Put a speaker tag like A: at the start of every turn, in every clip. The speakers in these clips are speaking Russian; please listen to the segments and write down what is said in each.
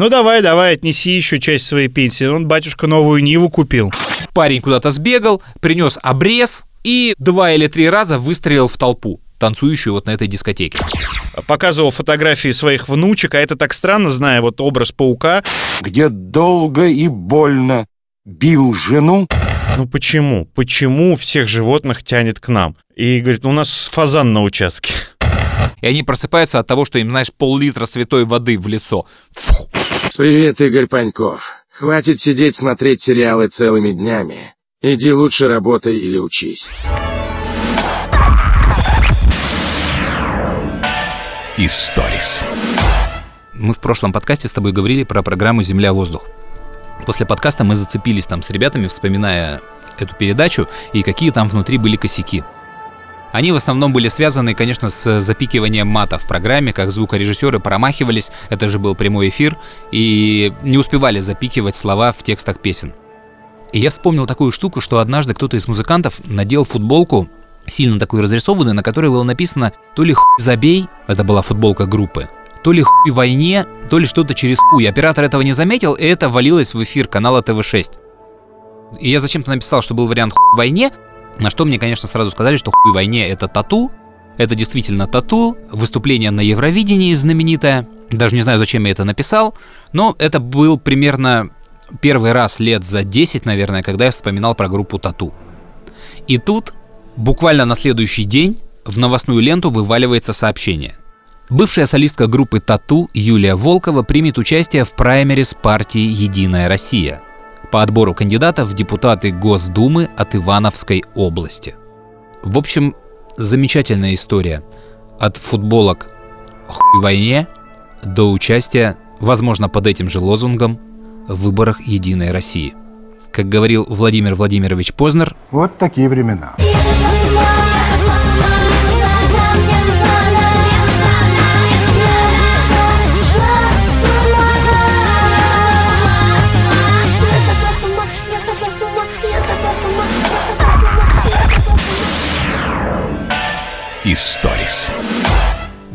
A: Ну давай, давай, отнеси еще часть своей пенсии. Он, батюшка, новую Ниву купил.
B: Парень куда-то сбегал, принес обрез и два или три раза выстрелил в толпу танцующую вот на этой дискотеке.
A: Показывал фотографии своих внучек, а это так странно, зная вот образ паука.
C: Где долго и больно бил жену.
A: Ну почему? Почему всех животных тянет к нам? И говорит, у нас фазан на участке.
B: И они просыпаются от того, что им, знаешь, пол-литра святой воды в лицо. Фу.
D: Привет, Игорь Паньков. Хватит сидеть смотреть сериалы целыми днями. Иди лучше работай или учись.
E: Историс.
B: Мы в прошлом подкасте с тобой говорили про программу «Земля-воздух». После подкаста мы зацепились там с ребятами, вспоминая эту передачу и какие там внутри были косяки. Они в основном были связаны, конечно, с запикиванием мата в программе, как звукорежиссеры промахивались, это же был прямой эфир, и не успевали запикивать слова в текстах песен. И я вспомнил такую штуку, что однажды кто-то из музыкантов надел футболку, сильно такую разрисованную, на которой было написано то ли хуй забей, это была футболка группы, то ли хуй войне, то ли что-то через хуй. Оператор этого не заметил, и это валилось в эфир канала ТВ6. И я зачем-то написал, что был вариант хуй войне, на что мне, конечно, сразу сказали, что хуй войне это тату, это действительно тату, выступление на Евровидении знаменитое. Даже не знаю, зачем я это написал, но это был примерно первый раз лет за 10, наверное, когда я вспоминал про группу Тату. И тут, буквально на следующий день, в новостную ленту вываливается сообщение. Бывшая солистка группы Тату Юлия Волкова примет участие в праймерис партии «Единая Россия» по отбору кандидатов в депутаты Госдумы от Ивановской области. В общем, замечательная история. От футболок «Хуй войне» до участия, возможно, под этим же лозунгом, в выборах «Единой России». Как говорил Владимир Владимирович Познер,
F: Вот такие времена.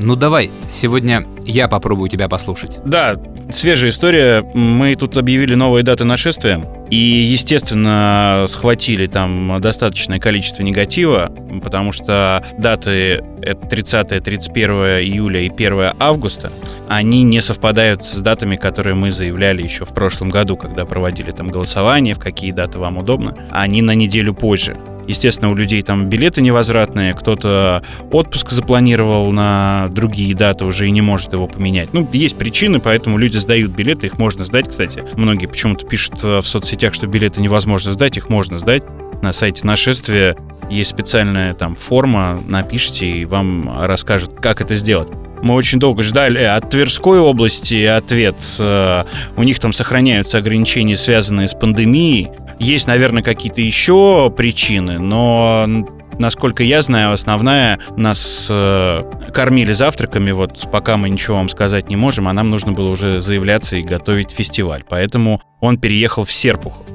B: Ну давай, сегодня я попробую тебя послушать.
A: Да, свежая история. Мы тут объявили новые даты нашествия. И, естественно, схватили там достаточное количество негатива, потому что даты это 30, 31 июля и 1 августа, они не совпадают с датами, которые мы заявляли еще в прошлом году, когда проводили там голосование, в какие даты вам удобно. Они на неделю позже. Естественно, у людей там билеты невозвратные, кто-то отпуск запланировал на другие даты уже и не может его поменять. Ну, есть причины, поэтому люди сдают билеты, их можно сдать, кстати. Многие почему-то пишут в соцсетях, что билеты невозможно сдать, их можно сдать. На сайте нашествия есть специальная там форма, напишите, и вам расскажут, как это сделать. Мы очень долго ждали от Тверской области ответ. Э, У них там сохраняются ограничения, связанные с пандемией. Есть, наверное, какие-то еще причины, но Насколько я знаю, основная нас э, кормили завтраками, вот пока мы ничего вам сказать не можем, а нам нужно было уже заявляться и готовить фестиваль. Поэтому он переехал в Серпухов.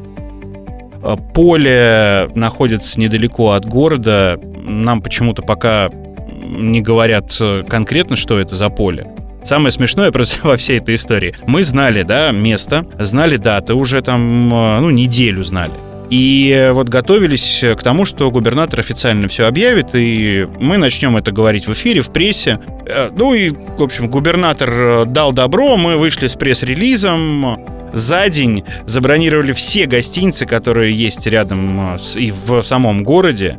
A: Э, Поле находится недалеко от города. Нам почему-то пока не говорят э, конкретно, что это за поле. Самое смешное просто во всей этой истории. Мы знали, да, место, знали даты, уже там, э, ну, неделю знали. И вот готовились к тому, что губернатор официально все объявит, и мы начнем это говорить в эфире, в прессе. Э, Ну и, в общем, губернатор э, дал добро, мы вышли с пресс-релизом. За день забронировали все гостиницы, которые есть рядом э, с- и в самом городе.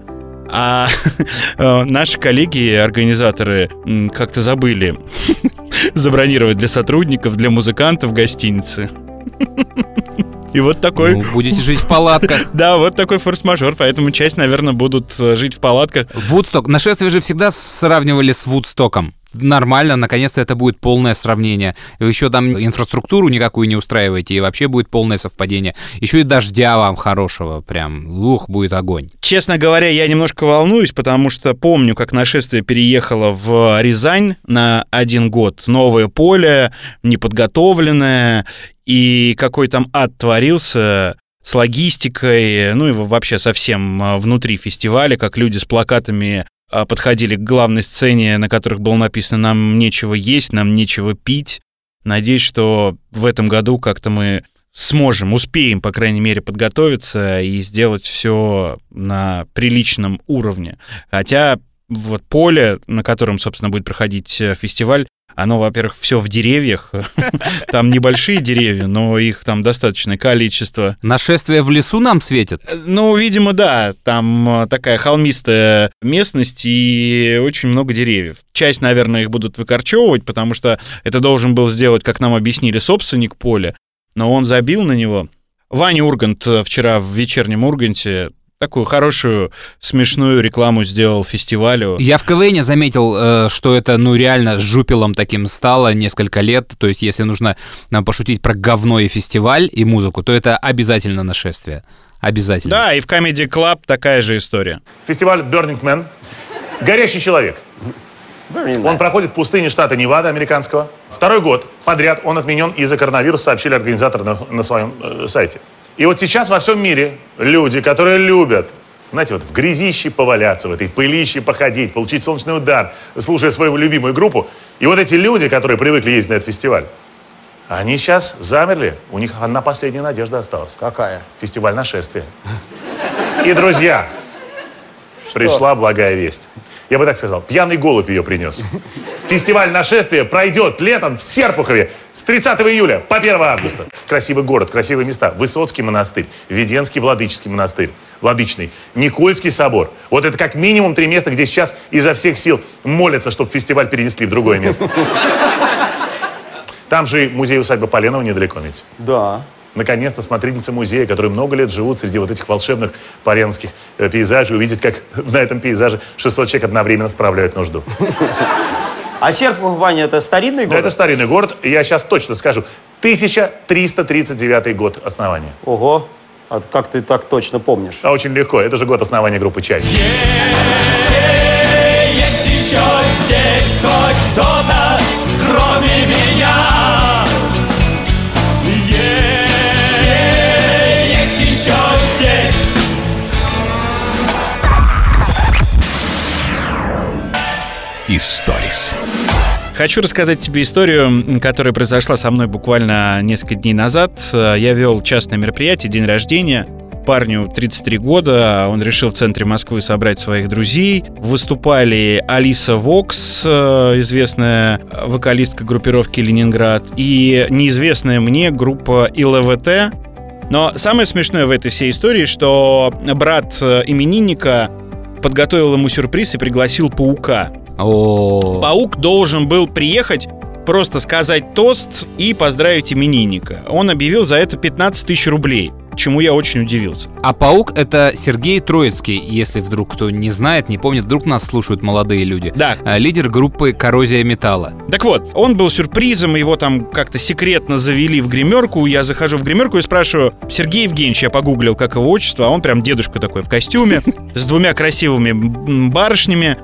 A: А э, наши коллеги, организаторы, как-то забыли забронировать для сотрудников, для музыкантов гостиницы. И вот такой...
B: Ну, будете жить в палатках.
A: Да, вот такой форс-мажор, поэтому часть, наверное, будут э, жить в палатках.
B: Вудсток. Нашествие же всегда сравнивали с Вудстоком. Нормально, наконец-то это будет полное сравнение. Еще там инфраструктуру никакую не устраиваете, и вообще будет полное совпадение. Еще и дождя вам хорошего, прям, лух, будет огонь.
A: Честно говоря, я немножко волнуюсь, потому что помню, как нашествие переехало в Рязань на один год. Новое поле, неподготовленное, и какой там ад творился с логистикой, ну и вообще совсем а, внутри фестиваля, как люди с плакатами подходили к главной сцене, на которых было написано «Нам нечего есть, нам нечего пить». Надеюсь, что в этом году как-то мы сможем, успеем, по крайней мере, подготовиться и сделать все на приличном уровне. Хотя вот поле, на котором, собственно, будет проходить э, фестиваль, оно, во-первых, все в деревьях. Там небольшие деревья, но их там достаточное количество.
B: Нашествие в лесу нам светит?
A: Ну, видимо, да. Там э, такая холмистая местность и очень много деревьев. Часть, наверное, их будут выкорчевывать, потому что это должен был сделать, как нам объяснили, собственник поля но он забил на него. Ваня Ургант э, вчера в вечернем Урганте такую хорошую, смешную рекламу сделал фестивалю.
B: Я в КВН заметил, э, что это, ну, реально с жупелом таким стало несколько лет. То есть, если нужно нам пошутить про говно и фестиваль, и музыку, то это обязательно нашествие. Обязательно.
A: Да, и в Comedy Club такая же история.
F: Фестиваль Burning Man. Горящий человек. Он проходит в пустыне штата Невада американского. Второй год подряд он отменен из-за коронавируса, сообщили организаторы на, на своем э, сайте. И вот сейчас во всем мире люди, которые любят, знаете, вот в грязище поваляться, в этой пылище походить, получить солнечный удар, слушая свою любимую группу. И вот эти люди, которые привыкли ездить на этот фестиваль, они сейчас замерли. У них одна последняя надежда осталась.
G: Какая?
F: Фестиваль нашествия. И, друзья, пришла благая весть. Я бы так сказал, пьяный голубь ее принес. Фестиваль нашествия пройдет летом в Серпухове с 30 июля по 1 августа. Красивый город, красивые места. Высоцкий монастырь, Веденский Владыческий монастырь, Владычный, Никольский собор. Вот это как минимум три места, где сейчас изо всех сил молятся, чтобы фестиваль перенесли в другое место. Там же музей-усадьба Поленова недалеко ведь.
G: Да.
F: Наконец-то смотрительница музея, которые много лет живут среди вот этих волшебных паренских э, пейзажей, увидеть, как на этом пейзаже 600 человек одновременно справляют нужду.
G: А Серпухов, Ваня, это старинный
F: Да,
G: город?
F: это старинный город, я сейчас точно скажу. 1339 год основания.
G: Ого. А как ты так точно помнишь?
F: А очень легко, это же год основания группы «Чай».
H: Есть еще здесь хоть кто-то,
E: Историс.
A: Хочу рассказать тебе историю, которая произошла со мной буквально несколько дней назад. Я вел частное мероприятие, день рождения. Парню 33 года, он решил в центре Москвы собрать своих друзей. Выступали Алиса Вокс, э, известная вокалистка группировки «Ленинград», и неизвестная мне группа ИЛВТ. Но самое смешное в этой всей истории, что брат э, именинника подготовил ему сюрприз и пригласил паука.
B: О,
A: Паук должен был приехать, просто сказать тост и поздравить именинника. Он объявил за это 15 тысяч рублей, чему я очень удивился.
B: А паук это Сергей Троицкий, если вдруг кто не знает, не помнит, вдруг нас слушают молодые люди.
A: Да.
B: А, Лидер группы Коррозия металла.
A: Так вот, он был сюрпризом, его там как-то секретно завели в гримерку. Я захожу в гримерку и спрашиваю, Сергей Евгеньевич, я погуглил, как его отчество, а он прям дедушка такой в костюме, с двумя красивыми барышнями.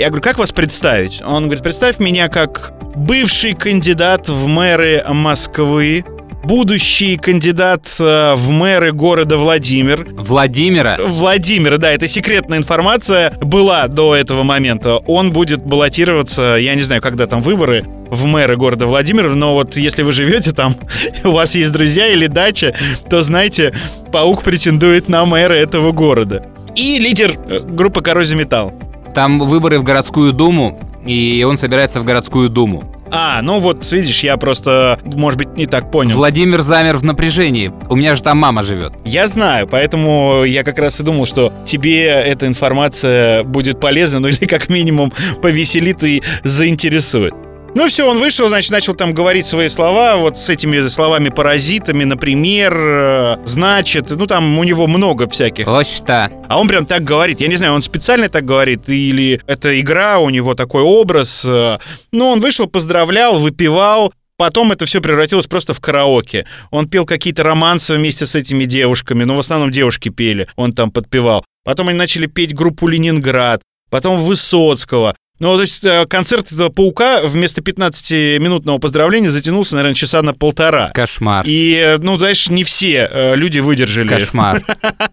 A: Я говорю, как вас представить? Он говорит, представь меня как бывший кандидат в мэры Москвы, будущий кандидат э, в мэры города Владимир,
B: Владимира.
A: Владимир, да, это секретная информация была до этого момента. Он будет баллотироваться, я не знаю, когда там выборы в мэры города Владимир, но вот если вы живете там, у вас есть друзья или дача, то знаете, паук претендует на мэра этого города. И лидер э, группы Коррозия Металл.
B: Там выборы в городскую думу, и он собирается в городскую думу.
A: А, ну вот, видишь, я просто, может быть, не так понял.
B: Владимир замер в напряжении. У меня же там мама живет.
A: Я знаю, поэтому я как раз и думал, что тебе эта информация будет полезна, ну или как минимум повеселит и заинтересует. Ну все, он вышел, значит, начал там говорить свои слова, вот с этими словами-паразитами, например, э, значит, ну там у него много всяких.
B: Вот что.
A: А он прям так говорит. Я не знаю, он специально так говорит или это игра, у него такой образ. Ну, он вышел, поздравлял, выпивал, Потом это все превратилось просто в караоке. Он пел какие-то романсы вместе с этими девушками, но в основном девушки пели, он там подпевал. Потом они начали петь группу «Ленинград», потом Высоцкого. Ну, то есть э, концерт этого паука вместо 15-минутного поздравления затянулся, наверное, часа на полтора.
B: Кошмар.
A: И, э, ну, знаешь, не все э, люди выдержали.
B: Кошмар.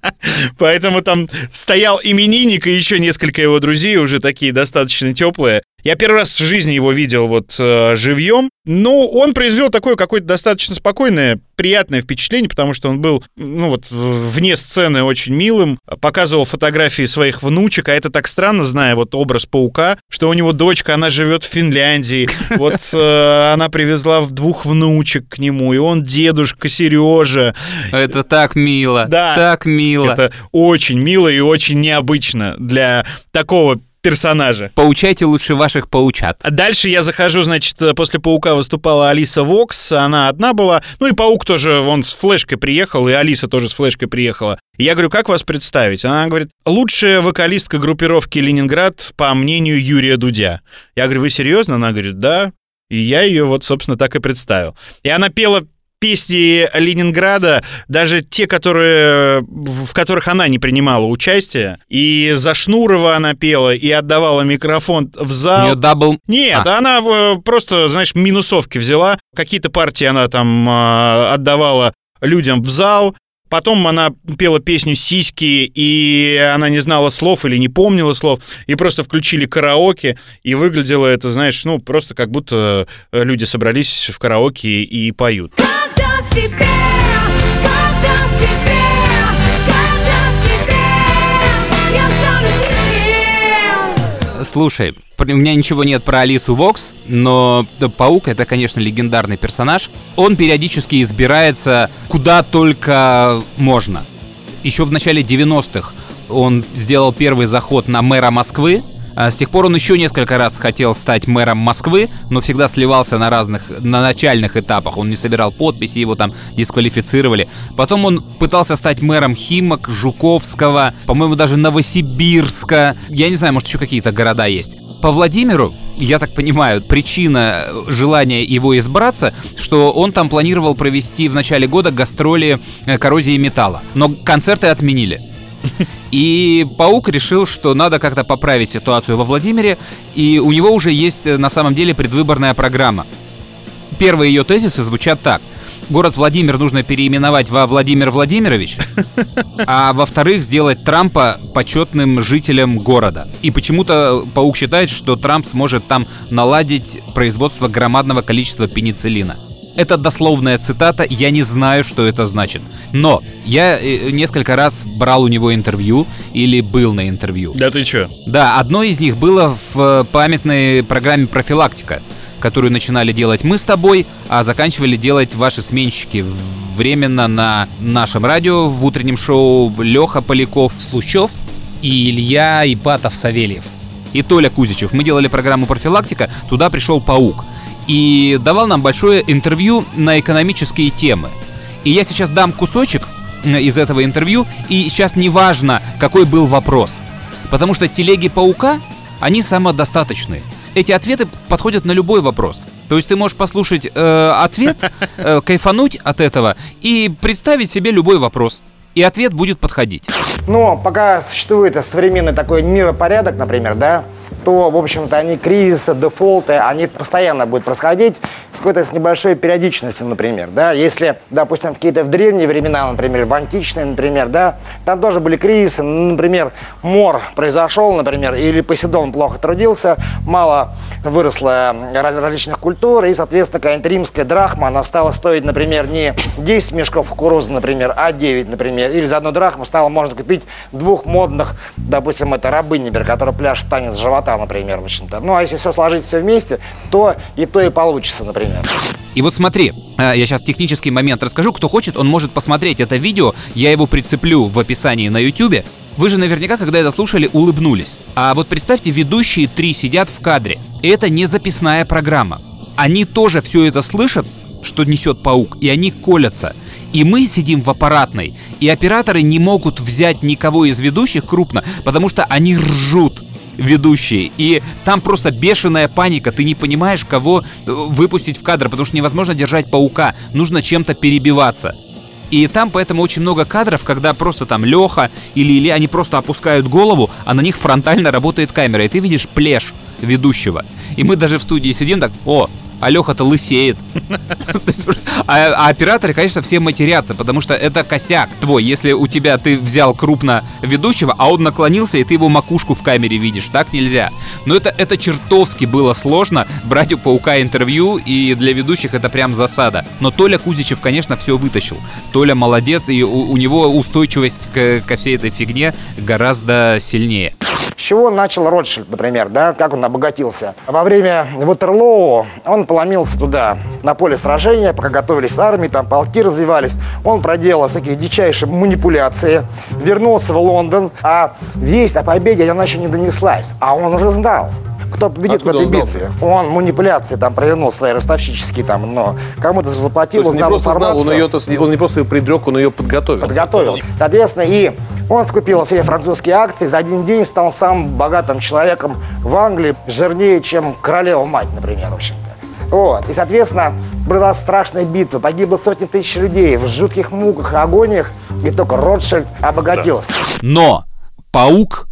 A: Поэтому там стоял именинник и еще несколько его друзей, уже такие достаточно теплые. Я первый раз в жизни его видел вот э, живьем, но он произвел такое какое-то достаточно спокойное, приятное впечатление, потому что он был, ну вот, вне сцены очень милым, показывал фотографии своих внучек, а это так странно, зная вот образ паука, что у него дочка, она живет в Финляндии, вот э, она привезла двух внучек к нему, и он дедушка Сережа,
B: Это так мило.
A: Да.
B: Так мило.
A: это очень мило и очень необычно для такого персонажа.
B: Поучайте лучше ваших паучат.
A: А дальше я захожу, значит, после Паука выступала Алиса Вокс, она одна была. Ну и Паук тоже, он с флешкой приехал, и Алиса тоже с флешкой приехала. И я говорю, как вас представить? Она говорит, лучшая вокалистка группировки «Ленинград» по мнению Юрия Дудя. Я говорю, вы серьезно? Она говорит, да. И я ее вот, собственно, так и представил. И она пела песни Ленинграда, даже те, которые, в которых она не принимала участие. И за Шнурова она пела, и отдавала микрофон в зал.
B: нее double...
A: Нет,
B: А.
A: она э, просто, знаешь, минусовки взяла. Какие-то партии она там э, отдавала людям в зал. Потом она пела песню «Сиськи», и она не знала слов или не помнила слов, и просто включили караоке, и выглядело это, знаешь, ну, просто как будто э, люди собрались в караоке и поют.
B: Слушай, у меня ничего нет про Алису Вокс, но Паук это, конечно, легендарный персонаж. Он периодически избирается куда только можно. Еще в начале 90-х он сделал первый заход на мэра Москвы. А С тех пор он еще несколько раз хотел стать мэром Москвы, но всегда сливался на разных, на начальных этапах. Он не собирал подписи, его там дисквалифицировали. Потом он пытался стать мэром Химок, Жуковского, по-моему, даже Новосибирска. Я не знаю, может, еще какие-то города есть. По Владимиру, я так понимаю, причина э, желания его избраться, что он там планировал провести в начале года гастроли э, коррозии металла. Но концерты отменили. И Паук решил, что надо как-то поправить ситуацию во Владимире, и у него уже есть э, на самом деле предвыборная программа. Первые ее тезисы звучат так. Город Владимир нужно переименовать во Владимир Владимирович, а во-вторых, сделать Трампа почетным жителем города. И почему-то Паук считает, что Трамп сможет там наладить производство громадного количества пенициллина. Это дословная цитата, я не знаю, что это значит. Но я э, несколько раз брал у него интервью или был на интервью.
A: Да ты чё?
B: Да, одно из них было в э, памятной программе «Профилактика», которую начинали делать мы с тобой, а заканчивали делать ваши сменщики временно на нашем радио в утреннем шоу Леха Поляков Случев и Илья Ипатов Савельев. И Толя Кузичев. Мы делали программу «Профилактика», туда пришел Паук. И давал нам большое интервью на экономические темы. И я сейчас дам кусочек э, из этого интервью, и сейчас не важно, какой был вопрос. Потому что телеги паука, они самодостаточные. Эти ответы подходят на любой вопрос. То есть ты можешь послушать э, ответ, э, кайфануть от этого и представить себе любой вопрос. И ответ будет подходить.
I: Но пока существует современный такой миропорядок, например, да, то, в общем-то, они кризисы, дефолты, они постоянно будут происходить с какой-то с небольшой периодичностью, например, да. Если, допустим, в какие-то в древние времена, например, в античные, например, да, там тоже были кризисы, ну, например, мор произошел, например, или Поседон плохо трудился, мало выросло раз- различных культур, и, соответственно, какая-нибудь римская драхма, она стала стоить, например, не 10 мешков кукурузы, например, а 9, например, или за одну драхму стало можно купить двух модных, допустим, это рабынь, например, которая пляшет танец живота, например, в общем-то. Ну, а если все сложить все вместе, то и то и получится, например.
B: И вот смотри, э, я сейчас технический момент расскажу. Кто хочет, он может посмотреть это видео. Я его прицеплю в описании на YouTube. Вы же наверняка, когда это слушали, улыбнулись. А вот представьте, ведущие три сидят в кадре. Это не записная программа. Они тоже все это слышат, что несет паук, и они колятся. И мы сидим в аппаратной, и операторы не могут взять никого из ведущих крупно, потому что они ржут ведущие. И там просто бешеная паника. Ты не понимаешь, кого э, выпустить в кадр, потому что невозможно держать паука. Нужно чем-то перебиваться. И там поэтому очень много кадров, когда просто там Леха или Илья, они просто опускают голову, а на них фронтально работает камера. И ты видишь плеш ведущего. И мы даже в студии сидим так, о, а Леха-то лысеет. А а операторы, конечно, все матерятся, потому что это косяк твой. Если у тебя ты взял крупно ведущего, а он наклонился, и ты его макушку в камере видишь, так нельзя. Но это, это чертовски было сложно брать у Паука интервью, и для ведущих это прям засада. Но Толя Кузичев, конечно, все вытащил. Толя молодец, и у, у него устойчивость к- ко всей этой фигне гораздо сильнее.
I: Чего начал Ротшильд, например, да, как он обогатился? Во время Ватерлоу он поломился туда, на поле сражения, пока готовились армии, там полки развивались. Он проделал всякие дичайшие манипуляции, вернулся в Лондон, а весть о победе она еще не донеслась. А он уже знал. Кто победит
J: Откуда
I: в этой
J: он знал?
I: битве? Он манипуляции там провернул свои ростовщические там, но кому-то
J: То
I: заплатил,
J: он
I: узнал
J: просто знал, он
I: информацию
J: ее, он не просто ее предрек, он ее подготовил.
I: подготовил. Соответственно, и он скупил все французские акции, за один день стал самым богатым человеком в Англии, жирнее, чем королева мать, например, в общем-то. Вот. И, соответственно, была страшная битва, погибло сотни тысяч людей в жутких муках и агониях, и только Ротшильд обогатился.
B: Но паук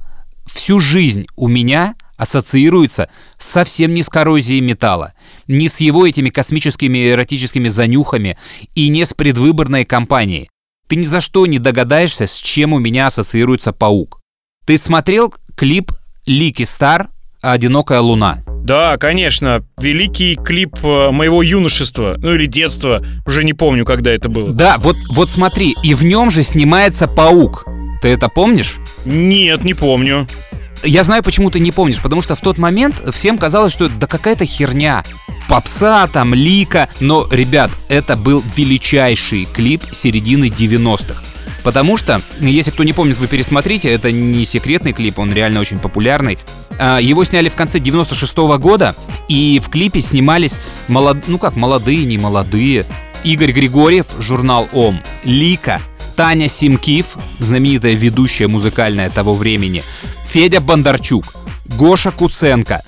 B: всю жизнь у меня ассоциируется совсем не с коррозией металла, не с его этими космическими эротическими занюхами и не с предвыборной кампанией. Ты ни за что не догадаешься, с чем у меня ассоциируется паук. Ты смотрел клип Лики Стар «Одинокая луна»?
A: Да, конечно, великий клип э, моего юношества, ну или детства, уже не помню, когда это было.
B: Да, вот, вот смотри, и в нем же снимается паук. Ты это помнишь?
A: Нет, не помню.
B: Я знаю, почему ты не помнишь, потому что в тот момент всем казалось, что да какая-то херня. Попса, там, лика. Но, ребят, это был величайший клип середины 90-х. Потому что, если кто не помнит, вы пересмотрите, это не секретный клип, он реально очень популярный. А, Его сняли в конце 96 года, и в клипе снимались, молод... ну как, молодые, не молодые. Игорь Григорьев, журнал ОМ, Лика, Таня Симкив, знаменитая ведущая музыкальная того времени, Федя Бондарчук, Гоша Куценко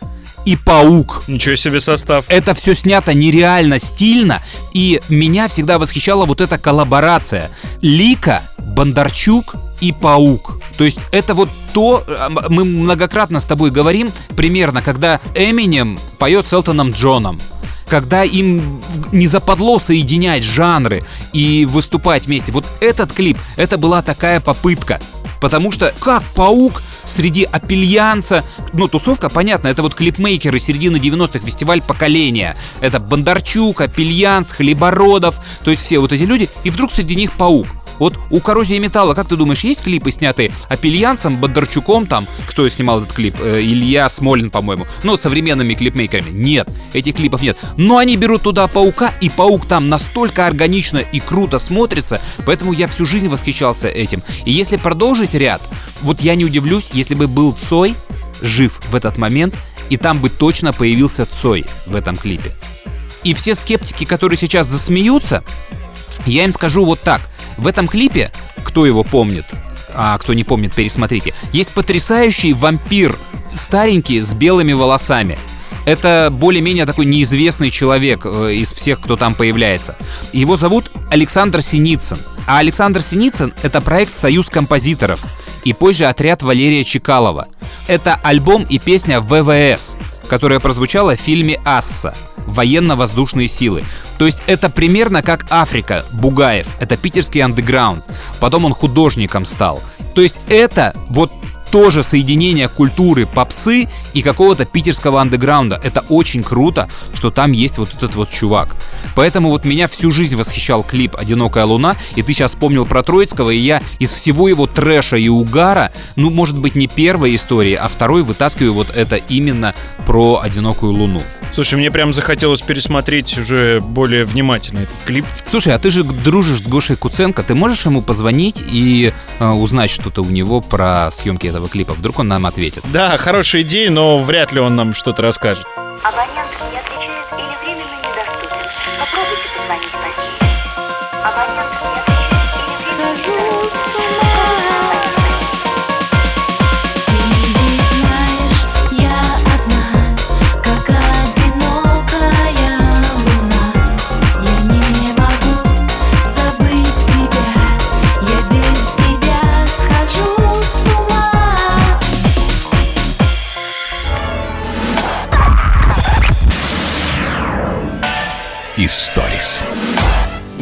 B: и Паук.
A: Ничего себе состав.
B: Это все снято нереально стильно, и меня всегда восхищала вот эта коллаборация. Лика, Бондарчук и Паук. То есть это вот то, а, мы многократно с тобой говорим, примерно, когда Эминем поет с Элтоном Джоном, когда им не западло соединять жанры и выступать вместе. Вот этот клип, это была такая попытка. Потому что как паук среди Опельянца, ну, тусовка, понятно, это вот клипмейкеры середины 90-х, фестиваль поколения. Это Бондарчук, Опельянц, Хлебородов, то есть все вот эти люди, и вдруг среди них паук. Вот у коррозии металла, как ты думаешь, есть клипы, снятые Опельянцем, Бондарчуком там, кто снимал этот клип? Э, Илья Смолин, по-моему. Ну, современными клипмейкерами. Нет, этих клипов нет. Но они берут туда паука, и паук там настолько органично и круто смотрится, поэтому я всю жизнь восхищался этим. И если продолжить ряд, вот я не удивлюсь, если бы был Цой жив в этот момент, и там бы точно появился Цой в этом клипе. И все скептики, которые сейчас засмеются, я им скажу вот так. В этом клипе, кто его помнит, а кто не помнит, пересмотрите, есть потрясающий вампир, старенький, с белыми волосами. Это более-менее такой неизвестный человек э, из всех, кто там появляется. Его зовут Александр Синицын. А Александр Синицын — это проект «Союз композиторов» и позже отряд Валерия Чекалова. Это альбом и песня ВВС, которая прозвучала в фильме «Асса» военно-воздушные силы. То есть это примерно как Африка, Бугаев, это питерский андеграунд. Потом он художником стал. То есть это вот тоже соединение культуры попсы и какого-то питерского андеграунда. Это очень круто, что там есть вот этот вот чувак. Поэтому вот меня всю жизнь восхищал клип «Одинокая луна», и ты сейчас вспомнил про Троицкого, и я из всего его трэша и угара, ну, может быть, не первой истории, а второй вытаскиваю вот это именно про «Одинокую луну».
A: Слушай, мне прям захотелось пересмотреть уже более внимательно этот клип.
B: Слушай, а ты же дружишь с Гошей Куценко, ты можешь ему позвонить и э, узнать что-то у него про съемки этого клипа? Вдруг он нам ответит.
A: Да, хорошая идея, но вряд ли он нам что-то расскажет.
K: Абонент не отвечает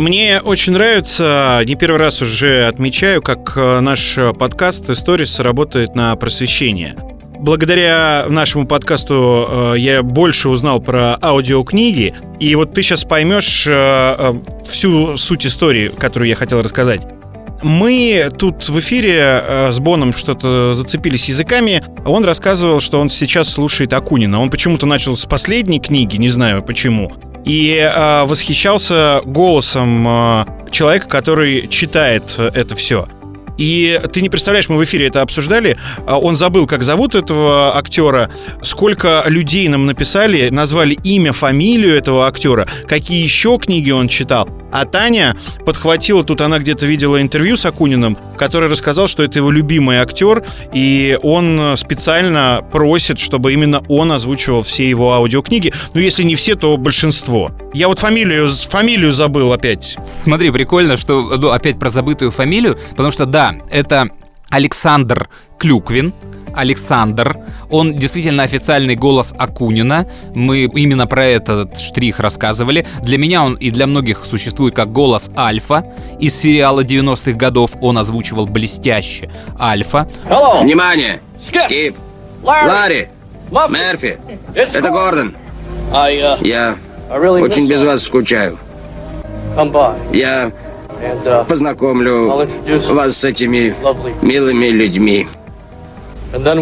A: Мне очень нравится, не первый раз уже отмечаю, как э, наш подкаст «Историс» работает на просвещение. Благодаря нашему подкасту э, я больше узнал про аудиокниги, и вот ты сейчас поймешь э, всю суть истории, которую я хотел рассказать. Мы тут в эфире э, с Боном что-то зацепились языками. Он рассказывал, что он сейчас слушает Акунина. Он почему-то начал с последней книги, не знаю почему. И э, восхищался голосом э, человека, который читает это все. И ты не представляешь, мы в эфире это обсуждали. а Он забыл, как зовут этого актера, сколько людей нам написали, назвали имя, фамилию этого актера, какие еще книги он читал. А Таня подхватила, тут она где-то видела интервью с Акуниным, который рассказал, что это его любимый актер, и он специально просит, чтобы именно он озвучивал все его аудиокниги. Ну, если не все, то большинство. Я вот фамилию, фамилию забыл опять.
B: Смотри, прикольно, что ну, опять про забытую фамилию, потому что да, это Александр Клюквин. Александр. Он действительно официальный голос Акунина. Мы именно про этот штрих рассказывали. Для меня он и для многих существует как голос Альфа. Из сериала 90-х годов он озвучивал блестяще Альфа.
L: Внимание! Скип! Ларри! Мерфи! Это Гордон! Я очень без вас скучаю. Я познакомлю вас с этими милыми людьми.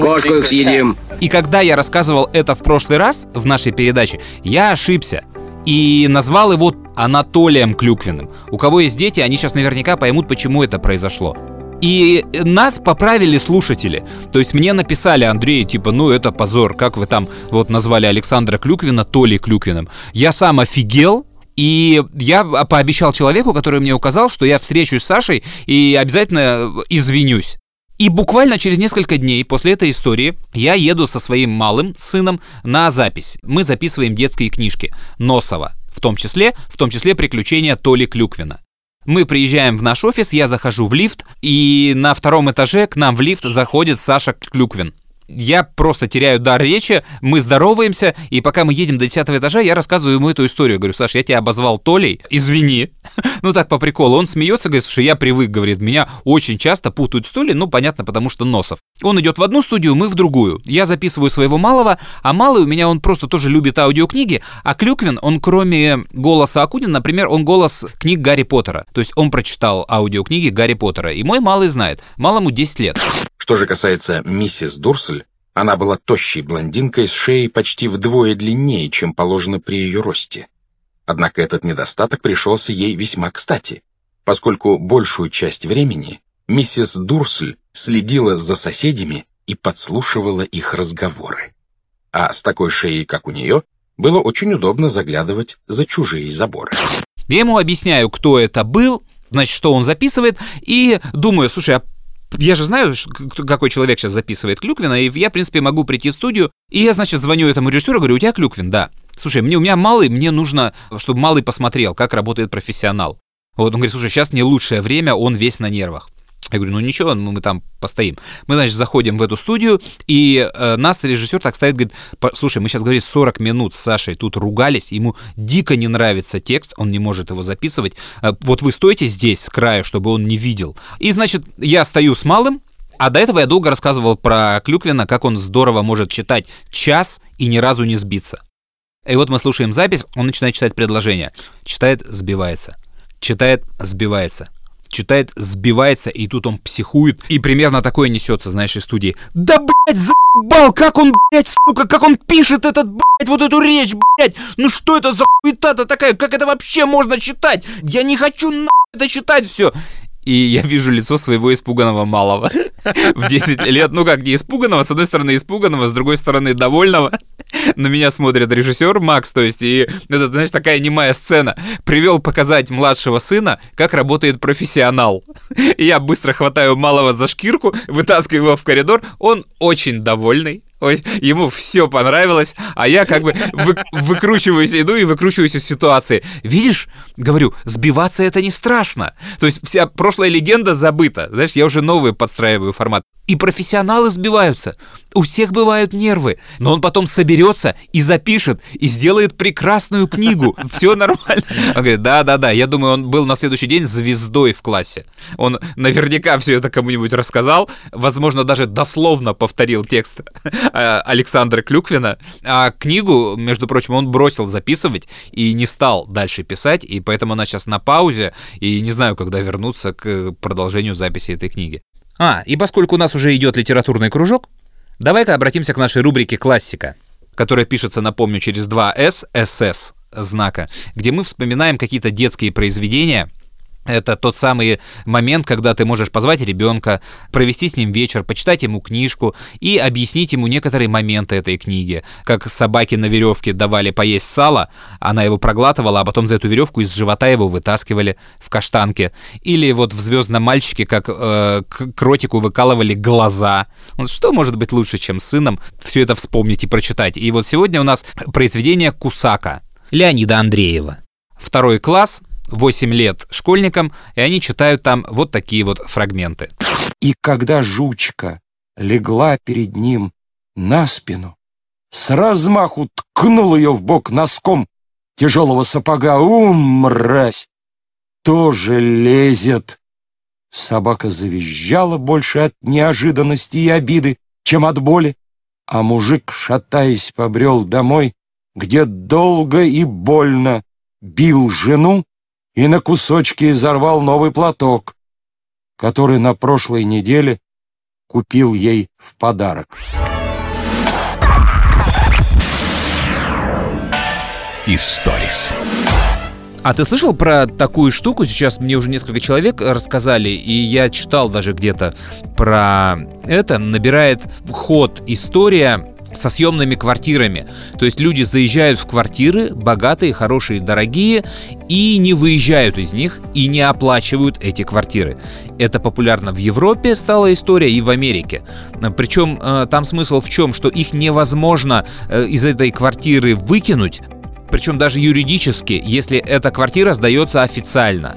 L: Кошку их съедим.
B: И когда я рассказывал это в прошлый раз в нашей передаче, я ошибся и назвал его Анатолием Клюквиным. У кого есть дети, они сейчас наверняка поймут, почему это произошло. И нас поправили слушатели. То есть мне написали, Андрей, типа, ну это позор, как вы там вот назвали Александра Клюквина Толей Клюквиным. Я сам офигел, и я пообещал человеку, который мне указал, что я встречусь с Сашей и обязательно извинюсь. И буквально через несколько дней после этой истории я еду со своим малым сыном на запись. Мы записываем детские книжки Носова, в том числе, в том числе приключения Толи Клюквина. Мы приезжаем в наш офис, я захожу в лифт, и на втором этаже к нам в лифт заходит Саша Клюквин. Я просто теряю дар речи, мы здороваемся, и пока мы едем до 10 этажа, я рассказываю ему эту историю. Говорю, Саш, я тебя обозвал Толей, извини. ну так, по приколу. Он смеется, говорит, слушай, я привык, говорит, меня очень часто путают с Толей, ну понятно, потому что Носов. Он идет в одну студию, мы в другую. Я записываю своего малого, а малый у меня, он просто тоже любит аудиокниги, а Клюквин, он кроме голоса Акунина, например, он голос книг Гарри Поттера. То есть он прочитал аудиокниги Гарри Поттера, и мой малый знает, малому 10 лет.
M: Что же касается миссис Дурсель, она была тощей блондинкой с шеей почти вдвое длиннее, чем положено при ее росте. Однако этот недостаток пришелся ей весьма кстати, поскольку большую часть времени миссис Дурсель следила за соседями и подслушивала их разговоры. А с такой шеей, как у нее, было очень удобно заглядывать за чужие заборы.
B: Я ему объясняю, кто это был, значит, что он записывает, и думаю, слушай, а я же знаю, какой человек сейчас записывает Клюквина, и я, в принципе, могу прийти в студию, и я, значит, звоню этому режиссеру, говорю, у тебя Клюквин, да. Слушай, мне, у меня малый, мне нужно, чтобы малый посмотрел, как работает профессионал. Вот, он говорит, слушай, сейчас не лучшее время, он весь на нервах. Я говорю, ну ничего, мы там постоим. Мы, значит, заходим в эту студию, и э, нас режиссер так ставит, говорит, «По- слушай, мы сейчас, говорит, 40 минут с Сашей тут ругались, ему дико не нравится текст, он не может его записывать. Э, вот вы стойте здесь, с краю, чтобы он не видел. И, значит, я стою с малым, а до этого я долго рассказывал про Клюквина, как он здорово может читать час и ни разу не сбиться. И вот мы слушаем запись, он начинает читать предложение. Читает, сбивается. Читает, сбивается. Читает, сбивается, и тут он психует. И примерно такое несется, знаешь, из студии. Да, блядь, заебал, как он, блядь, сука, как он пишет этот, блядь, вот эту речь, блядь. Ну что это за хуета-то такая, как это вообще можно читать? Я не хочу на это читать все. И я вижу лицо своего испуганного малого в 10 лет. Ну как, не испуганного, с одной стороны испуганного, с другой стороны довольного. На меня смотрит режиссер Макс, то есть, и это, знаешь, такая немая сцена. Привел показать младшего сына, как работает профессионал. И я быстро хватаю малого за шкирку, вытаскиваю его в коридор. Он очень довольный, ему все понравилось, а я как бы вы- выкручиваюсь, иду и выкручиваюсь из ситуации. Видишь, говорю, сбиваться это не страшно. То есть вся прошлая легенда забыта. Знаешь, я уже новый подстраиваю формат. И профессионалы сбиваются. У всех бывают нервы. Но он потом соберется и запишет, и сделает прекрасную книгу. Все нормально. Он говорит, да-да-да. Я думаю, он был на следующий день звездой в классе. Он наверняка все это кому-нибудь рассказал. Возможно, даже дословно повторил текст э, Александра Клюквина. А книгу, между прочим, он бросил записывать и не стал дальше писать. И поэтому она сейчас на паузе. И не знаю, когда вернуться к продолжению записи этой книги. А, и поскольку у нас уже идет литературный кружок, давай-ка обратимся к нашей рубрике «Классика», которая пишется, напомню, через два «С», «СС» знака, где мы вспоминаем какие-то детские произведения, это тот самый момент, когда ты можешь позвать ребенка, провести с ним вечер, почитать ему книжку и объяснить ему некоторые моменты этой книги. Как собаке на веревке давали поесть сало, она его проглатывала, а потом за эту веревку из живота его вытаскивали в каштанке. Или вот в «Звездном мальчике», как э, кротику выкалывали глаза. Что может быть лучше, чем сыном все это вспомнить и прочитать? И вот сегодня у нас произведение «Кусака» Леонида Андреева. Второй класс, 8 лет школьникам, и они читают там вот такие вот фрагменты.
C: И когда жучка легла перед ним на спину, с размаху ткнул ее в бок носком тяжелого сапога. «У, мразь! Тоже лезет!» Собака завизжала больше от неожиданности и обиды, чем от боли, а мужик, шатаясь, побрел домой, где долго и больно бил жену и на кусочки изорвал новый платок, который на прошлой неделе купил ей в подарок.
E: Историс.
B: А ты слышал про такую штуку? Сейчас мне уже несколько человек рассказали, и я читал даже где-то про это. Набирает ход история со съемными квартирами. То есть люди заезжают в квартиры, богатые, хорошие, дорогие, и не выезжают из них, и не оплачивают эти квартиры. Это популярно в Европе стала история и в Америке. Причем э, там смысл в чем, что их невозможно э, из этой квартиры выкинуть, причем даже юридически, если эта квартира сдается официально.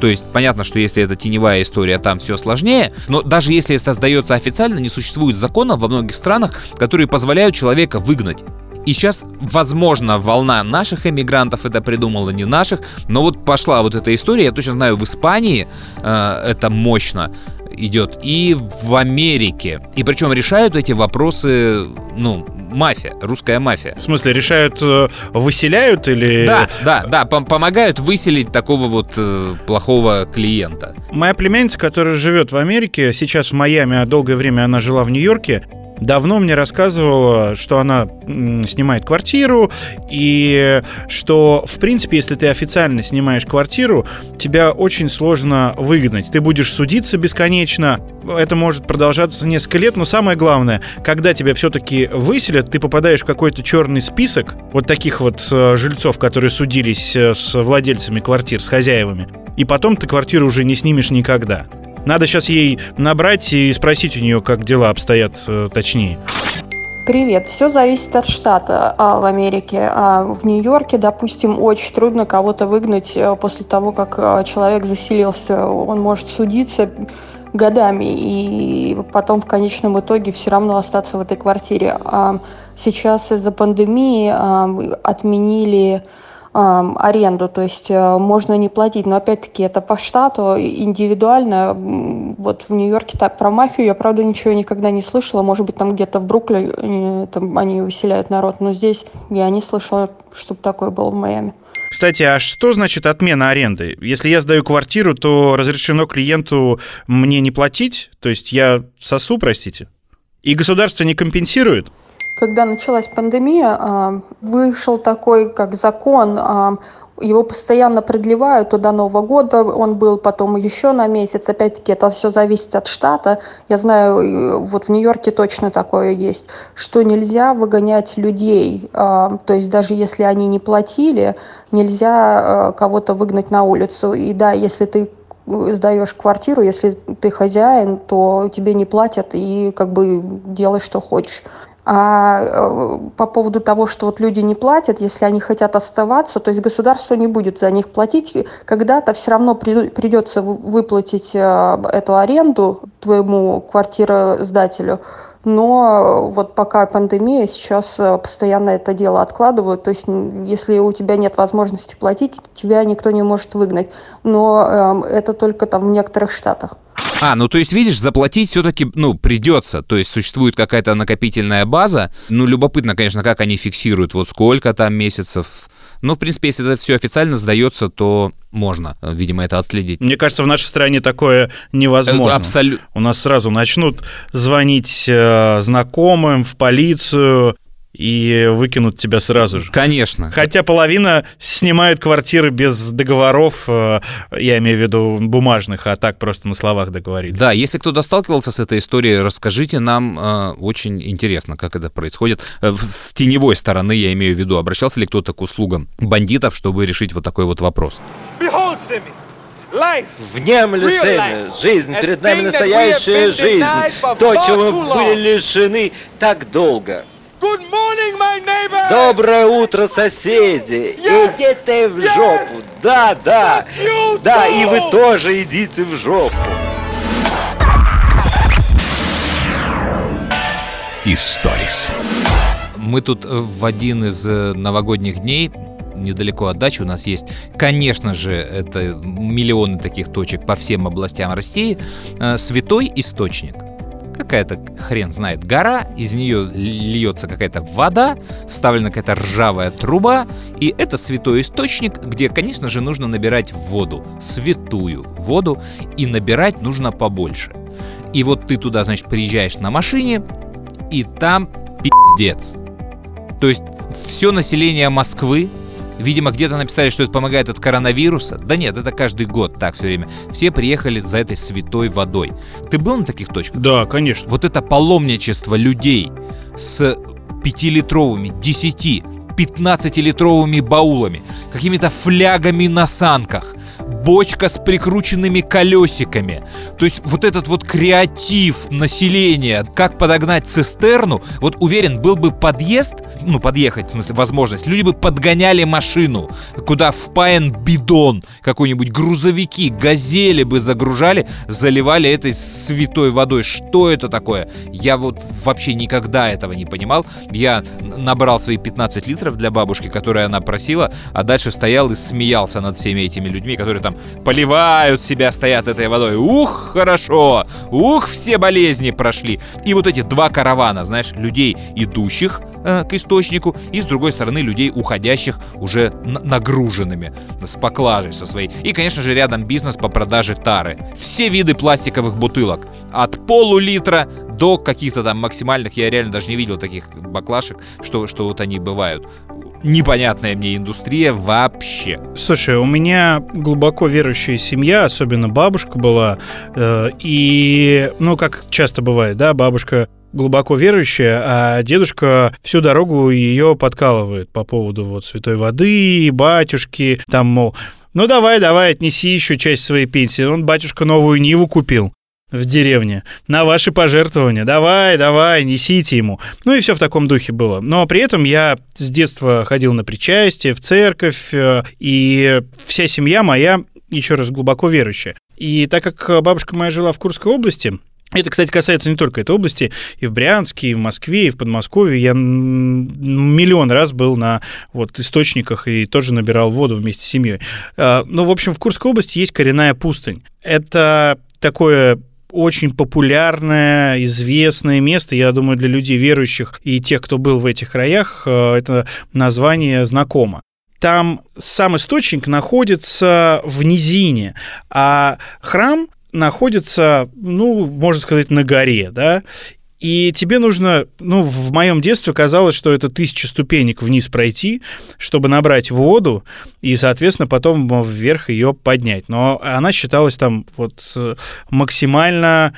B: То есть понятно, что если это теневая история, там все сложнее, но даже если это сдается официально, не существует законов во многих странах, которые позволяют человека выгнать. И сейчас, возможно, волна наших эмигрантов это придумала, не наших, но вот пошла вот эта история, я точно знаю, в Испании э, это мощно идет, и в Америке. И причем решают эти вопросы, ну, мафия, русская мафия.
A: В смысле, решают, э, выселяют или...
B: Да, да, да, пом- помогают выселить такого вот э, плохого клиента.
A: Моя племянница, которая живет в Америке, сейчас в Майами, а долгое время она жила в Нью-Йорке, давно мне рассказывала, что она снимает квартиру, и что, в принципе, если ты официально снимаешь квартиру, тебя очень сложно выгнать. Ты будешь судиться бесконечно, это может продолжаться несколько лет, но самое главное, когда тебя все-таки выселят, ты попадаешь в какой-то черный список вот таких вот э, жильцов, которые судились э, с владельцами квартир, с хозяевами, и потом ты квартиру уже не снимешь никогда. Надо сейчас ей набрать и спросить у нее, как дела обстоят э, точнее.
N: Привет. Все зависит от штата а, в Америке. А в Нью-Йорке, допустим, очень трудно кого-то выгнать э, после того, как э, человек заселился. Он может судиться годами и потом в конечном итоге все равно остаться в этой квартире. А сейчас из-за пандемии а, отменили аренду, то есть э, можно не платить, но опять-таки это по штату индивидуально. Вот в Нью-Йорке так про мафию я, правда, ничего никогда не слышала. Может быть, там где-то в Бруклине э, там они выселяют народ, но здесь я не слышала, чтобы такое было в Майами.
A: Кстати, а что значит отмена аренды? Если я сдаю квартиру, то разрешено клиенту мне не платить? То есть я сосу, простите? И государство не компенсирует?
N: Когда началась пандемия, а, вышел такой как закон, а, его постоянно продлевают, до Нового года он был, потом еще на месяц. Опять-таки, это все зависит от штата. Я знаю, э, вот в Нью-Йорке точно такое есть, что нельзя выгонять людей. а, То есть даже если они не платили, нельзя э, кого-то выгнать на улицу. И да, если ты сдаешь квартиру, если ты хозяин, то тебе не платят и как бы делай, что хочешь. А э, по поводу того, что вот люди не платят, если они хотят оставаться, то есть государство не будет за них платить. Когда-то все равно при- придется вы- выплатить э, эту аренду твоему квартиросдателю. Но вот пока пандемия, сейчас э, постоянно это дело откладывают. То есть если у тебя нет возможности платить, тебя никто не может выгнать. Но эм, это только там в некоторых штатах.
B: А, ну то есть, видишь, заплатить все-таки, ну, придется. То есть существует какая-то накопительная база. Ну, любопытно, конечно, как они фиксируют, вот сколько там месяцев. Ну, в принципе, если это все официально сдается, то можно, э, видимо, это отследить.
A: Мне кажется, в нашей стране такое невозможно.
B: Абсолютно.
A: У нас сразу начнут звонить э, знакомым в полицию и выкинут тебя сразу же.
B: Конечно.
A: Хотя половина снимают квартиры без договоров, э, я имею в виду бумажных, а так просто на словах договорились.
B: Да, если кто-то сталкивался с этой историей, расскажите нам. очень интересно, как это происходит. С теневой стороны, я имею в виду, обращался ли кто-то к услугам бандитов, чтобы решить вот такой вот вопрос.
O: Внемли, Сэмми, жизнь, перед нами настоящая жизнь. То, чего мы были лишены так долго. Доброе утро, соседи! Идите в жопу! Да, да! Да, и вы тоже идите в жопу!
E: Историс.
B: Мы тут в один из э, новогодних дней недалеко от дачи у нас есть, конечно же, это миллионы таких точек по всем областям России, э, святой источник. Какая-то хрен знает гора, из нее льется какая-то вода, вставлена какая-то ржавая труба, и это святой источник, где, конечно же, нужно набирать воду, святую воду, и набирать нужно побольше. И вот ты туда, значит, приезжаешь на машине, и там пиздец. То есть все население Москвы, видимо, где-то написали, что это помогает от коронавируса. Да нет, это каждый год так все время. Все приехали за этой святой водой. Ты был на таких точках?
A: Да, конечно.
B: Вот это паломничество людей с пятилитровыми, 10, 15-литровыми баулами, какими-то флягами на санках, бочка с прикрученными колесиками. То есть вот этот вот креатив населения, как подогнать цистерну, вот уверен, был бы подъезд, ну подъехать, в смысле возможность, люди бы подгоняли машину, куда впаян бидон, какой-нибудь грузовики, газели бы загружали, заливали этой святой водой. Что это такое? Я вот вообще никогда этого не понимал. Я набрал свои 15 литров для бабушки, которые она просила, а дальше стоял и смеялся над всеми этими людьми, которые там поливают себя, стоят этой водой. Ух, хорошо! Ух, все болезни прошли. И вот эти два каравана, знаешь, людей, идущих э, к источнику, и с другой стороны людей, уходящих уже нагруженными, с поклажей со своей. И, конечно же, рядом бизнес по продаже тары. Все виды пластиковых бутылок. От полулитра до каких-то там максимальных, я реально даже не видел таких баклашек, что, что вот они бывают. Непонятная мне индустрия вообще.
A: Слушай, у меня глубоко верующая семья, особенно бабушка была, э, и, ну, как часто бывает, да, бабушка глубоко верующая, а дедушка всю дорогу ее подкалывает по поводу вот святой воды, батюшки, там, мол, ну давай, давай, отнеси еще часть своей пенсии. Он, батюшка, новую Ниву купил в деревне на ваши пожертвования. Давай, давай, несите ему. Ну и все в таком духе было. Но при этом я с детства ходил на причастие, в церковь, э, и вся семья моя, еще раз, глубоко верующая. И так как бабушка моя жила в Курской области, это, кстати, касается не только этой области, и в Брянске, и в Москве, и в Подмосковье. Я миллион раз был на вот, источниках и тоже набирал воду вместе с семьей. А, Ну, в общем, в Курской области есть коренная пустынь. Это такое очень популярное, известное место, я думаю, для людей верующих и тех, кто был в этих краях, э, это название знакомо. Там сам источник находится в низине, а храм находится, ну, можно сказать, на горе, да, и тебе нужно, ну, в моем детстве казалось, что это тысяча ступенек вниз пройти, чтобы набрать воду и, соответственно, потом вверх ее поднять. Но она считалась там вот э, максимально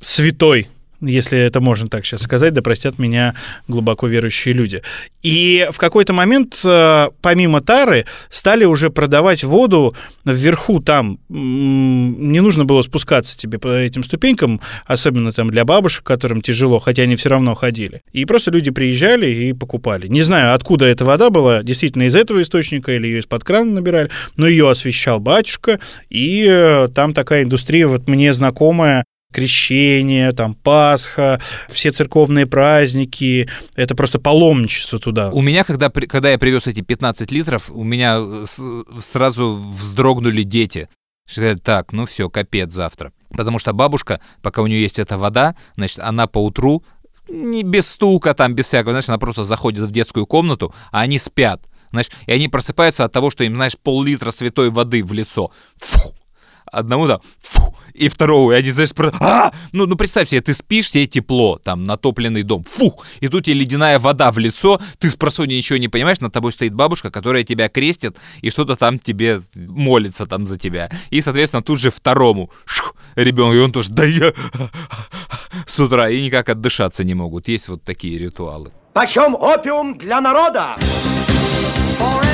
A: святой если это можно так сейчас сказать, да простят меня глубоко верующие люди. И в какой-то момент, э, помимо тары, стали уже продавать воду вверху там. Не нужно было спускаться тебе по этим ступенькам, особенно там для бабушек, которым тяжело, хотя они все равно ходили. И просто люди приезжали и покупали. Не знаю, откуда эта вода была, действительно из этого источника или ее из-под крана набирали, но ее освещал батюшка, и э, там такая индустрия вот мне знакомая, крещение, там Пасха, все церковные праздники, это просто паломничество туда.
B: У меня, когда, когда я привез эти 15 литров, у меня э, сразу вздрогнули дети. Говорят, так, ну все, капец завтра. Потому что бабушка, пока у нее есть эта вода, значит, она по утру не без стука, там, без всякого, знаешь, она просто заходит в детскую комнату, а они спят. Знаешь, и они просыпаются от того, что им, знаешь, пол-литра святой воды в лицо. Фу! Одному да, фу, и второго, и они, знаешь, про... а! ну, ну представь себе, ты спишь, тебе тепло, там, натопленный дом, фу, и тут тебе ледяная вода в лицо, ты с просонья ничего не понимаешь, над тобой стоит бабушка, которая тебя крестит, и что-то там тебе молится там за тебя. И, соответственно, тут же второму шух, ребенку, и он тоже, да я с утра, и никак отдышаться не могут. Есть вот такие ритуалы.
P: Почем опиум для народа?
Q: В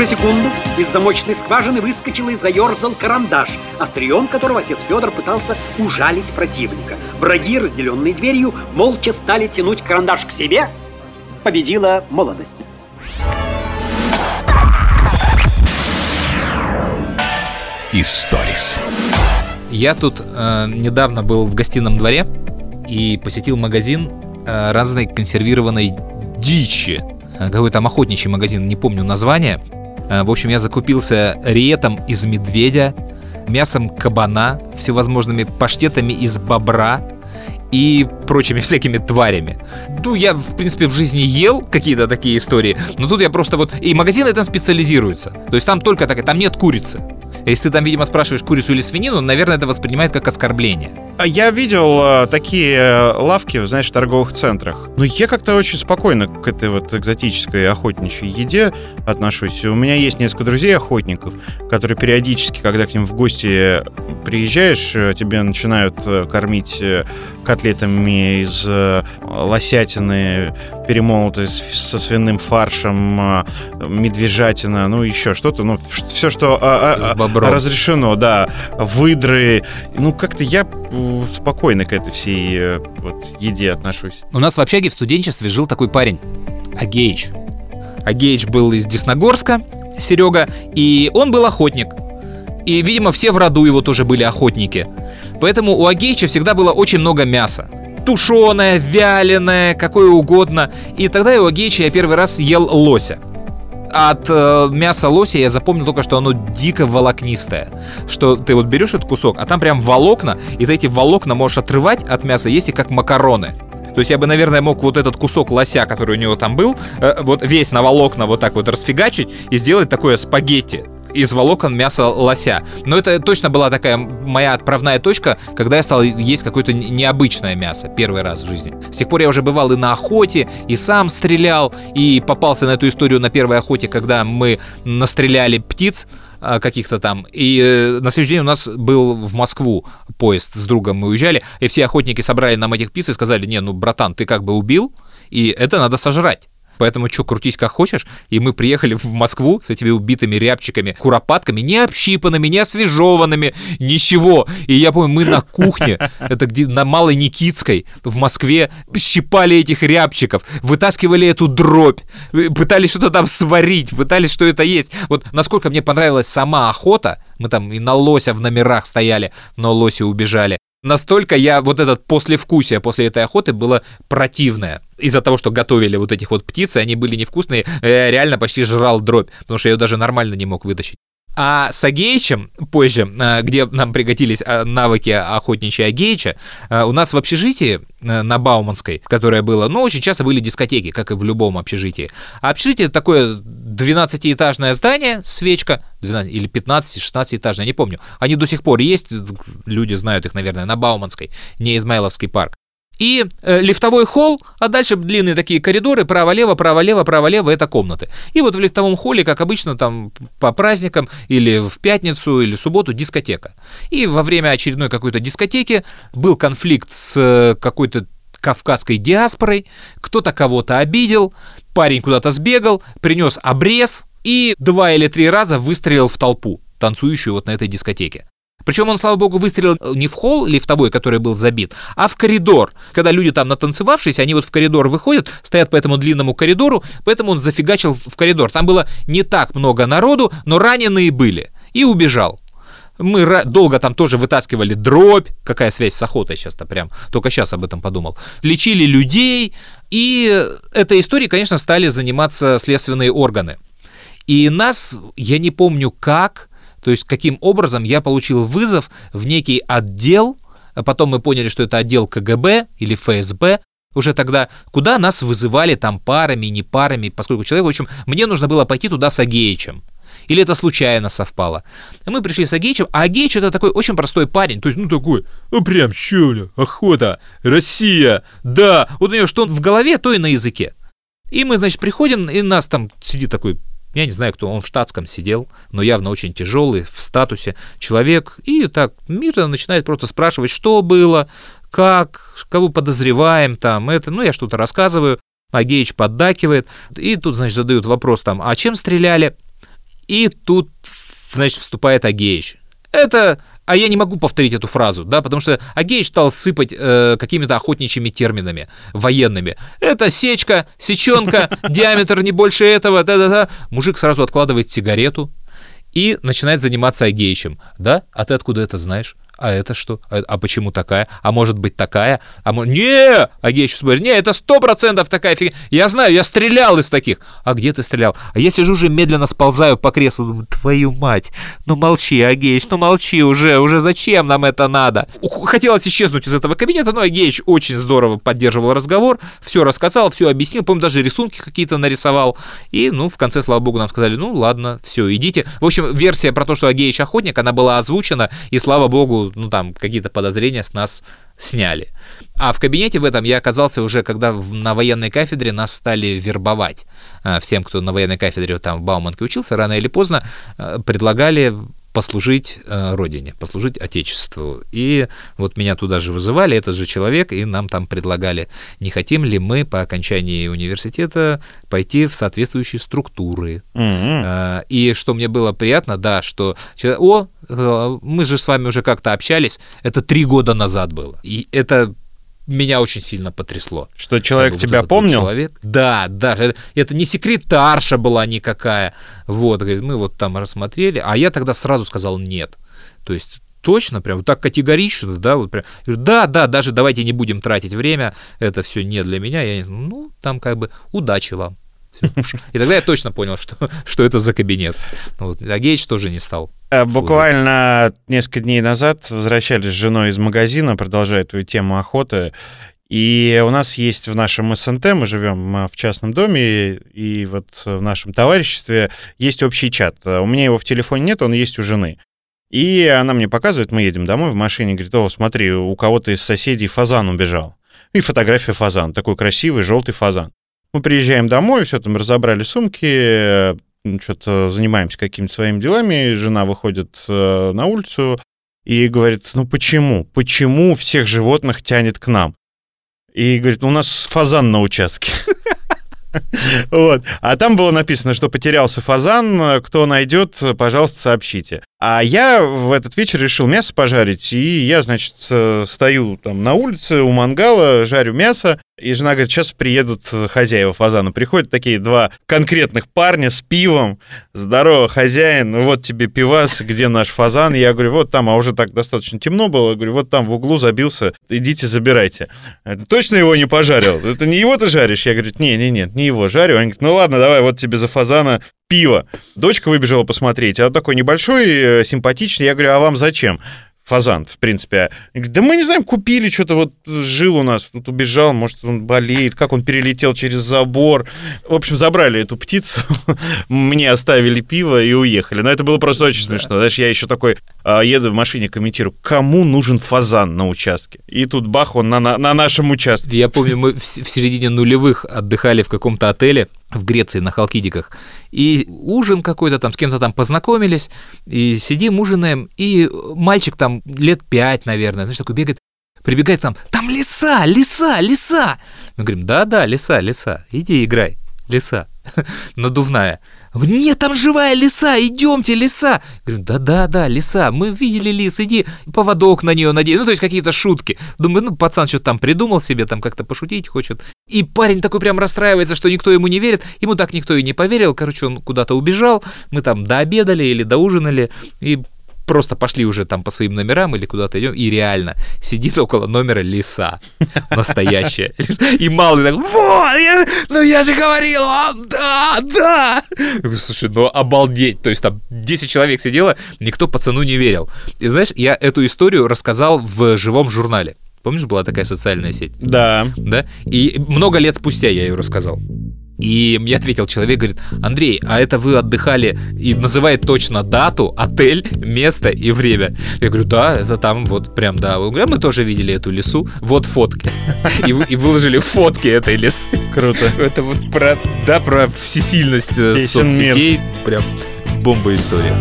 Q: же секунду из замочной скважины выскочил и заерзал карандаш, острием которого отец Федор пытался ужалить противника. Враги, разделенные дверью, молча стали тянуть карандаш к себе. Победила молодость.
E: Историс.
B: Я тут э, недавно был в гостином дворе и посетил магазин э, разной консервированной дичи. Э, Какой там охотничий магазин, не помню название. Э, В общем, я закупился риетом из медведя, мясом кабана, всевозможными паштетами из бобра и прочими всякими тварями. Ну, я, в принципе, в жизни ел какие-то такие истории, но тут я просто вот... И магазины там специализируются. То есть там только так, там нет курицы. Если ты там, видимо, спрашиваешь курицу или свинину, наверное, это воспринимает как оскорбление.
A: А Я видел э, такие э, лавки, знаешь, в торговых центрах. Но я как-то очень спокойно к этой вот экзотической охотничьей еде отношусь. У меня есть несколько друзей-охотников, которые периодически, когда к ним в гости приезжаешь, э, тебе начинают кормить котлетами из лосятины, перемолотой со свиным фаршем, медвежатина, ну еще что-то, ну все, что а, а, разрешено, да, выдры. Ну как-то я спокойно к этой всей э, вот, еде отношусь.
B: У нас в общаге в студенчестве жил такой парень, Агеич. Агеич был из Десногорска, Серега, и он был охотник. И, видимо, все в роду его тоже были охотники. Поэтому у Агеича всегда было очень много мяса. Тушеное, вяленое, какое угодно. И тогда у Агеича я первый раз ел лося. От э, мяса лося я запомнил только, что оно дико волокнистое. Что ты вот берешь этот кусок, а там прям волокна, и ты эти волокна можешь отрывать от мяса, есть и как макароны. То есть я бы, наверное, мог вот этот кусок лося, который у него там был, э, вот весь на волокна вот так вот расфигачить и сделать такое спагетти из волокон мяса лося. Но это точно была такая моя отправная точка, когда я стал есть какое-то необычное мясо первый раз в жизни. С тех пор я уже бывал и на охоте, и сам стрелял, и попался на эту историю на первой охоте, когда мы настреляли птиц а, каких-то там. И э, на следующий день у нас был в Москву поезд с другом, мы уезжали, и все охотники собрали нам этих птиц и сказали, не, ну, братан, ты как бы убил, и это надо сожрать. Поэтому что, крутись как хочешь. И мы приехали в Москву с этими убитыми рябчиками, куропатками, не общипанными, не освежеванными, ничего. И я помню, мы на кухне, это где на Малой Никитской в Москве, щипали этих рябчиков, вытаскивали эту дробь, пытались что-то там сварить, пытались что это есть. Вот насколько мне понравилась сама охота, мы там и на лося в номерах стояли, но лоси убежали. Настолько я вот этот послевкусие после этой охоты было противное. Из-за того, что готовили вот этих вот птиц, они были невкусные, я реально почти жрал дробь, потому что я ее даже нормально не мог вытащить. А с Агеичем позже, а, где нам пригодились а, навыки охотничья Агеича, а, у нас в общежитии на Бауманской, которое было, ну, очень часто были дискотеки, как и в любом общежитии. А общежитие такое 12-этажное здание, свечка, 12, или 15-16-этажное, не помню. Они до сих пор есть, люди знают их, наверное, на Бауманской, не Измайловский парк. И э, лифтовой холл, а дальше длинные такие коридоры, право-лево, право-лево, право-лево, это комнаты. И вот в лифтовом холле, как обычно, там по праздникам или в пятницу или субботу дискотека. И во время очередной какой-то дискотеки был конфликт с э, какой-то кавказской диаспорой, кто-то кого-то обидел, парень куда-то сбегал, принес обрез и два или три раза выстрелил в толпу, танцующую вот на этой дискотеке. Причем он, слава богу, выстрелил не в холл лифтовой, который был забит, а в коридор. Когда люди там натанцевавшись, они вот в коридор выходят, стоят по этому длинному коридору, поэтому он зафигачил в коридор. Там было не так много народу, но раненые были. И убежал. Мы долго там тоже вытаскивали дробь. Какая связь с охотой сейчас-то прям. Только сейчас об этом подумал. Лечили людей. И этой историей, конечно, стали заниматься следственные органы. И нас, я не помню как, то есть каким образом я получил вызов в некий отдел, а потом мы поняли, что это отдел КГБ или ФСБ, уже тогда, куда нас вызывали там парами, не парами, поскольку человек, в общем, мне нужно было пойти туда с Агеичем. Или это случайно совпало. Мы пришли с Агеичем, а Агеич это такой очень простой парень, то есть, ну такой, ну прям, чё, бля, охота, Россия, да, вот у него что в голове, то и на языке. И мы, значит, приходим, и нас там сидит такой я не знаю, кто он в штатском сидел, но явно очень тяжелый, в статусе человек. И так мирно начинает просто спрашивать, что было, как, кого подозреваем там, это. Ну, я что-то рассказываю. Агеич поддакивает. И тут, значит, задают вопрос там, а чем стреляли? И тут, значит, вступает Агеич. Это, а я не могу повторить эту фразу, да, потому что Агеич стал сыпать э, какими-то охотничьими терминами военными. Это сечка, сеченка, диаметр не больше этого, да-да-да. Мужик сразу откладывает сигарету и начинает заниматься Агеичем. Да? А ты откуда это знаешь? А это что? А, а почему такая? А может быть такая? А может... Не! Агеич смотрит, не, это сто процентов такая фигня. Я знаю, я стрелял из таких. А где ты стрелял? А я сижу уже медленно сползаю по креслу. Думаю, твою мать. Ну молчи, Агеич, ну молчи уже. Уже зачем нам это надо? Хотелось исчезнуть из этого кабинета, но Агеич очень здорово поддерживал разговор. Все рассказал, все объяснил. Помню, даже рисунки какие-то нарисовал. И, ну, в конце, слава богу, нам сказали, ну, ладно, все, идите. В общем, версия про то, что Агеич охотник, она была озвучена. И, слава богу, ну, там, какие-то подозрения с нас сняли. А в кабинете в этом я оказался уже, когда на военной кафедре нас стали вербовать. А, Всем, кто на военной кафедре там в Бауманке учился, рано или поздно а, предлагали послужить э, родине, послужить отечеству. И вот меня туда же вызывали, этот же человек, и нам там предлагали, не хотим ли мы по окончании университета пойти в соответствующие структуры. Э, И что мне было приятно, да, что о, э, мы же с вами уже как-то общались, это три года назад было. И это меня очень сильно потрясло.
A: Что человек
B: Как бы вот
A: тебя
B: вот
A: помнил?
B: человек. Да, да, это, это не секретарша была никакая. Вот, говорит, мы вот там рассмотрели, а я тогда сразу сказал нет. То есть точно, прям вот так категорично, да, вот прям, да, да, даже давайте не будем тратить время, это все не для меня, я, ну, там как бы удачи вам. И тогда я точно понял, что, что это за кабинет. Вот. А Гейч тоже не стал.
A: Э, Буквально несколько дней назад возвращались с женой из магазина, продолжая твою тему охоты. И у нас есть в нашем СНТ, мы живем а, в частном доме, и вот в нашем товариществе есть общий чат. У меня его в телефоне нет, он есть у жены. И она мне показывает, мы едем домой в машине, говорит, о, смотри, у кого-то из соседей фазан убежал. И фотография фазана, такой красивый желтый фазан. Мы приезжаем домой, все там разобрали сумки, что-то занимаемся какими-то своими делами, жена выходит э, на улицу и говорит, ну почему, почему всех животных тянет к нам? И говорит, ну у нас фазан на участке. Вот. А там было написано, что потерялся фазан, кто найдет, пожалуйста, сообщите. А я в этот вечер решил мясо пожарить, и я, значит, стою там на улице у мангала, жарю мясо, и жена говорит, сейчас приедут хозяева фазана. Приходят такие два конкретных парня с пивом. Здорово, хозяин, ну вот тебе пивас, где наш фазан? Я говорю, вот там, а уже так достаточно темно было. Говорю, вот там в углу забился, идите забирайте. Это точно его не пожарил? Это не его ты жаришь? Я говорю, не, не, нет, не его жарю. Они говорят, ну ладно, давай, вот тебе за фазана пиво. Дочка выбежала посмотреть, а он такой небольшой, э, симпатичный. Я говорю, а вам зачем? Фазан, в принципе. Да мы не знаем, купили, что-то вот жил у нас, тут убежал, может, он болеет, как он перелетел через забор. В общем, забрали эту птицу, мне оставили пиво и уехали. Но это было просто очень смешно. Знаешь, я еще такой а, еду в машине, комментирую, кому нужен фазан на участке? И тут бах, он на, на, на нашем участке.
B: Я помню, мы в, в середине нулевых отдыхали в каком-то отеле в Греции на Халкидиках. И ужин какой-то там, с кем-то там познакомились, и сидим, ужинаем, и мальчик там лет пять, наверное, знаешь, такой бегает, прибегает там, там лиса, лиса, лиса. Мы говорим, да-да, лиса, лиса, иди играй, лиса, надувная. Он говорит, нет, там живая лиса, идемте, лиса. Говорю, да-да-да, лиса, мы видели лис, иди, поводок на нее надень. Ну, то есть какие-то шутки. Думаю, ну, пацан что-то там придумал себе, там как-то пошутить хочет. И парень такой прям расстраивается, что никто ему не верит. Ему так никто и не поверил. Короче, он куда-то убежал. Мы там дообедали или доужинали. И просто пошли уже там по своим номерам или куда-то идем, и реально сидит около номера лиса. Настоящая. И малый так, вот, я, ну я же говорил вам, да, да. Слушай, ну обалдеть. То есть там 10 человек сидело, никто пацану не верил. И знаешь, я эту историю рассказал в живом журнале. Помнишь, была такая социальная сеть?
A: Да.
B: Да? И много лет спустя я ее рассказал. И мне ответил человек, говорит, Андрей, а это вы отдыхали и называет точно дату, отель, место и время. Я говорю, да, это там вот прям, да. Он говорит, «А мы тоже видели эту лесу, вот фотки. И, и выложили фотки этой лесы.
A: Круто.
B: Это вот про, да, про всесильность э,
A: Песен мир.
B: соцсетей. Прям бомба история.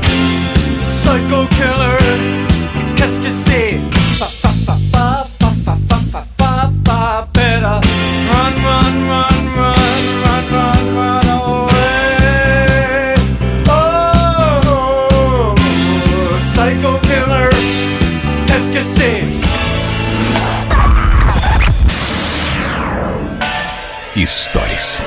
H: Psycho killer,
E: Историс.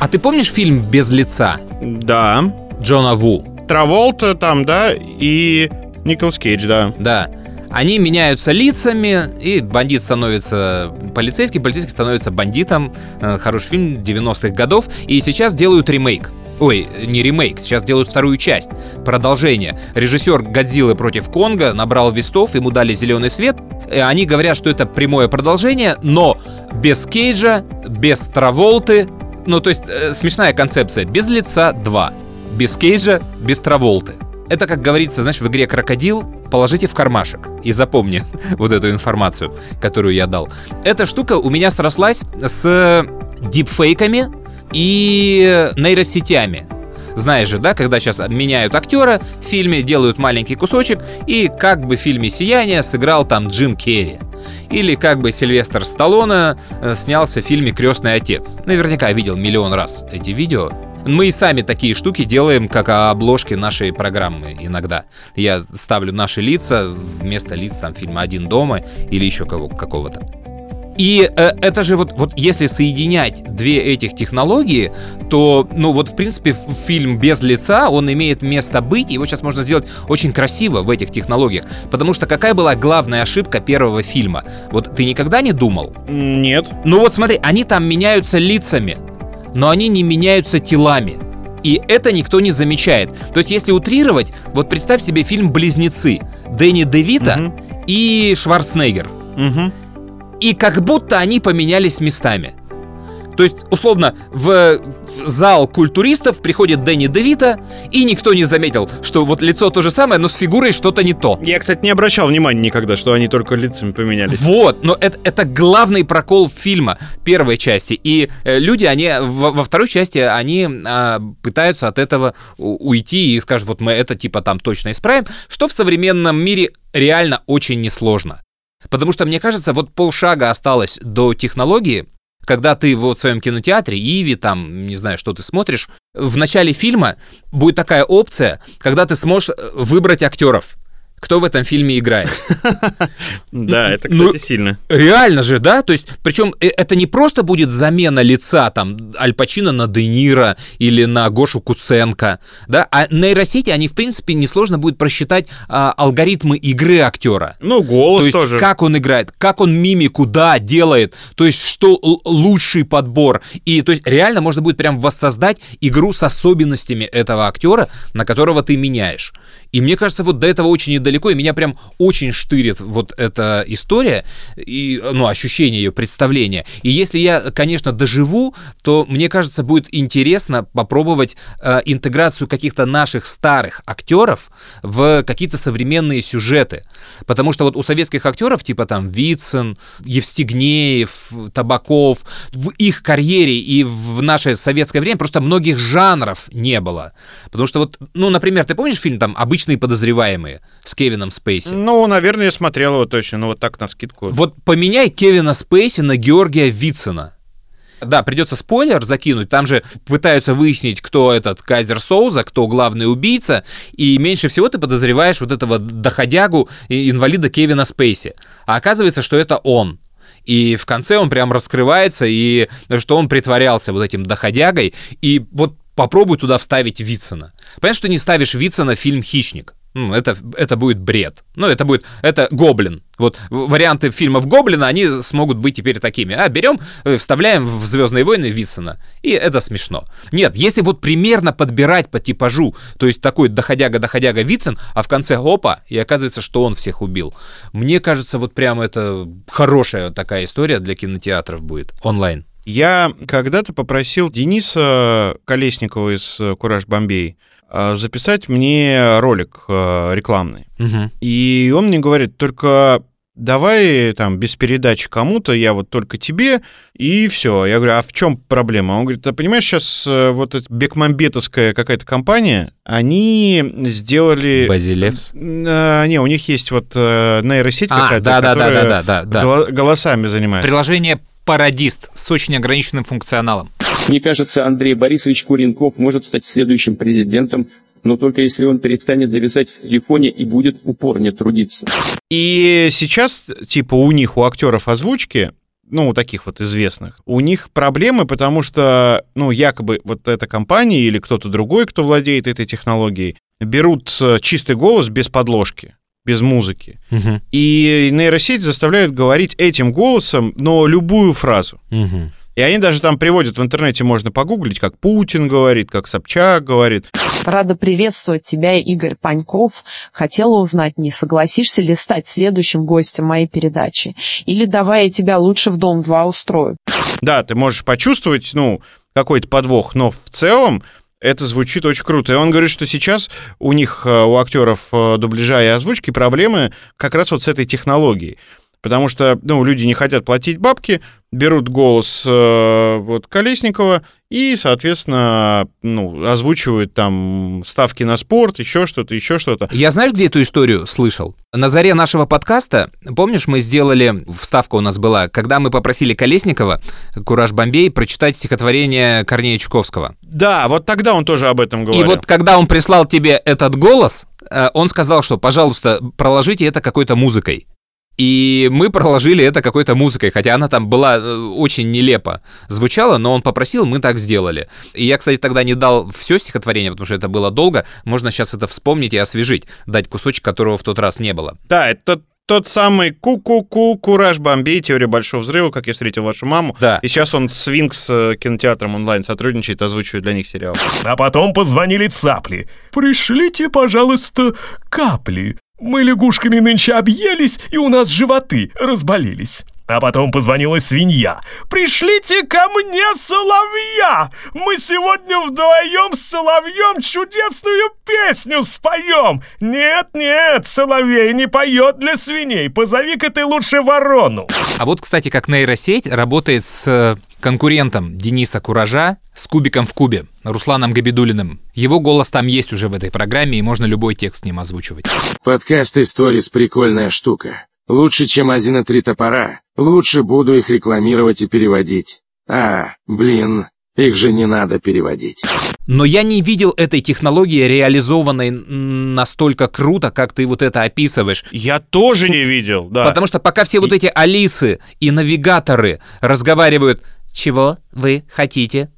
B: А ты помнишь фильм «Без лица»?
A: Да.
B: Джона Ву.
A: Траволта там, да, и Николас Кейдж, да.
B: Да. Они меняются лицами, и бандит становится полицейским, полицейский становится бандитом. Э, Хороший фильм 90-х годов. И сейчас делают ремейк. Ой, не ремейк, сейчас делают вторую часть, продолжение. Режиссер «Годзиллы против Конга» набрал вестов, ему дали зеленый свет. Э, Они говорят, что это прямое продолжение, но без Кейджа, без Траволты. Ну, то есть э, смешная концепция. Без лица 2. Без Кейджа, без Траволты. Это, как говорится, знаешь, в игре «Крокодил» положите в кармашек и запомни вот эту информацию, которую я дал. Эта штука у меня срослась с дипфейками и нейросетями. Знаешь же, да, когда сейчас меняют актера в фильме, делают маленький кусочек, и как бы в фильме «Сияние» сыграл там Джим Керри. Или как бы Сильвестр Сталлоне э, снялся в фильме «Крестный отец». Наверняка видел миллион раз эти видео. Мы и сами такие штуки делаем, как обложки нашей программы иногда. Я ставлю наши лица вместо лиц там фильма «Один дома» или еще кого- какого-то. И э, это же вот, вот если соединять две этих технологии, то, ну вот в принципе фильм без лица, он имеет место быть, его сейчас можно сделать очень красиво в этих технологиях. Потому что какая была главная ошибка первого фильма? Вот ты никогда не думал?
A: Нет.
B: Ну вот смотри, они там меняются лицами, но они не меняются телами. И это никто не замечает. То есть, если утрировать, вот представь себе фильм «Близнецы» Дэнни Девита и Шварценеггер. И как будто они поменялись местами. То есть, условно, в зал культуристов приходит Дэнни Девита, и никто не заметил, что вот лицо то же самое, но с фигурой что-то не то.
A: Я, кстати, не обращал внимания никогда, что они только лицами поменялись.
B: Вот, но это, это главный прокол фильма первой части. И э, люди, они во, во второй части, они а, пытаются от этого уйти и скажут, вот мы это типа там точно исправим, что в современном мире реально очень несложно. Потому что, мне кажется, вот полшага осталось до технологии, когда ты вот в своем кинотеатре, Иви, там, не знаю, что ты смотришь, в начале фильма будет такая опция, когда ты сможешь э, выбрать актеров кто в этом фильме играет.
A: Да, это,
B: Ну,
A: кстати, сильно.
B: Реально же, да? То есть, причем э, это не просто будет замена лица там Аль Пачино на Де Ниро или на Гошу Куценко, да? А нейросети, они, в принципе, несложно будет просчитать а, алгоритмы игры актера.
A: Ну, голос
B: То есть,
A: тоже.
B: как он играет, как он мимику, да, делает, то есть, что лучший подбор. И, то есть, реально можно будет прям воссоздать игру с особенностями этого актера, на которого ты меняешь. И мне кажется, вот до этого очень недалеко, и меня прям очень штырит вот эта история, и, ну, ощущение ее, представление. И если я, конечно, доживу, то, мне кажется, будет интересно попробовать э, интеграцию каких-то наших старых актеров в какие-то современные сюжеты. Потому что вот у советских актеров, типа там Вицин, Евстигнеев, Табаков, в их карьере и в наше советское время просто многих жанров не было. Потому что вот, ну, например, ты помнишь фильм там «Обычные подозреваемые» с Кевином Спейси?
A: Ну, наверное, я смотрел его точно, ну вот так на скидку.
B: Вот поменяй Кевина Спейси на Георгия Вицина. Да, придется спойлер закинуть. Там же пытаются выяснить, кто этот Кайзер Соуза, кто главный убийца. И меньше всего ты подозреваешь вот этого доходягу инвалида Кевина Спейси. А оказывается, что это он. И в конце он прям раскрывается, и что он притворялся вот этим доходягой. И вот попробуй туда вставить Вицина. Понятно, что не ставишь Вицина в фильм «Хищник». Ну, это, это будет бред. Ну, это будет... Это Гоблин. Вот варианты фильмов Гоблина, они смогут быть теперь такими. А, берем, э, вставляем в «Звездные войны» Вицина. И это смешно. Нет, если вот примерно подбирать по типажу, то есть такой доходяга-доходяга Вицин, а в конце опа, и оказывается, что он всех убил. Мне кажется, вот прям это хорошая такая история для кинотеатров будет. Онлайн.
A: Я когда-то попросил Дениса Колесникова из э, «Кураж Бомбей» э, записать мне ролик э, рекламный. И он мне говорит, только давай там без передачи кому-то, я вот только тебе, и все. Я говорю, а в чем проблема? Он говорит, а понимаешь, сейчас вот эта бекмамбетовская какая-то компания, они сделали...
B: Базилевс?
A: А, не, у них есть вот нейросеть
B: А,
A: какая-то,
B: да-да-да-да-да,
A: которая
B: да.
A: голо- голосами занимается.
B: Приложение Парадист с очень ограниченным функционалом.
R: Мне кажется, Андрей Борисович Куренков может стать следующим президентом, но только если он перестанет зависать в телефоне и будет упорнее трудиться.
A: И сейчас, типа, у них, у актеров озвучки, ну, у таких вот известных, у них проблемы, потому что, ну, якобы вот эта компания или кто-то другой, кто владеет этой технологией, берут э, чистый голос без подложки, без музыки. И нейросеть заставляют говорить этим голосом, но любую фразу. И они даже там приводят в интернете, можно погуглить, как Путин говорит, как Собчак говорит.
S: Рада приветствовать тебя, Игорь Паньков. Хотела узнать, не согласишься ли стать следующим гостем моей передачи? Или давай я тебя лучше в Дом-2 устрою?
A: Да, ты можешь почувствовать, ну, какой-то подвох, но в целом это звучит очень круто. И он говорит, что сейчас у них, э, у актеров э, дубляжа и озвучки проблемы как раз вот с этой технологией. Потому что, ну, люди не хотят платить бабки, берут голос э, вот Колесникова и, соответственно, ну, озвучивают там ставки на спорт, еще что-то, еще что-то.
B: Я знаешь, где эту историю слышал? На заре нашего подкаста, помнишь, мы сделали, вставка у нас была, когда мы попросили Колесникова, Кураж Бомбей, прочитать стихотворение Корнея Чуковского.
A: Да, вот тогда он тоже об этом говорил.
B: И вот когда он прислал тебе этот голос, э, он сказал, что, пожалуйста, проложите это какой-то музыкой. И мы проложили это какой-то музыкой, хотя она там была э, очень нелепо звучала, но он попросил, мы так сделали. И я, кстати, тогда не дал все стихотворение, потому что это было долго. Можно сейчас это вспомнить и освежить, дать кусочек, которого в тот раз не было.
A: Да, это тот самый ку-ку-ку, Кураж Бомбей, Теория Большого Взрыва, как я встретил вашу маму.
B: Да.
A: И сейчас он с Винкс э, кинотеатром онлайн сотрудничает, озвучивает для них сериал.
E: А потом позвонили цапли. «Пришлите, пожалуйста, капли. Мы лягушками нынче объелись, и у нас животы разболелись». А потом позвонила свинья. «Пришлите ко мне соловья! Мы сегодня вдвоем с соловьем чудесную песню споем! Нет-нет, соловей не поет для свиней, позови-ка ты лучше ворону!»
B: А вот, кстати, как нейросеть работает с э, конкурентом Дениса Куража с кубиком в кубе, Русланом Габидулиным. Его голос там есть уже в этой программе, и можно любой текст с ним озвучивать.
D: Подкаст «Историс» — прикольная штука. Лучше, чем «Один три топора». Лучше буду их рекламировать и переводить. А, блин, Их же не надо переводить.
B: Но я не видел этой технологии реализованной настолько круто, как ты вот это описываешь.
A: Я тоже не видел, да.
B: Потому что пока все вот эти Алисы и навигаторы разговаривают, чего вы хотите,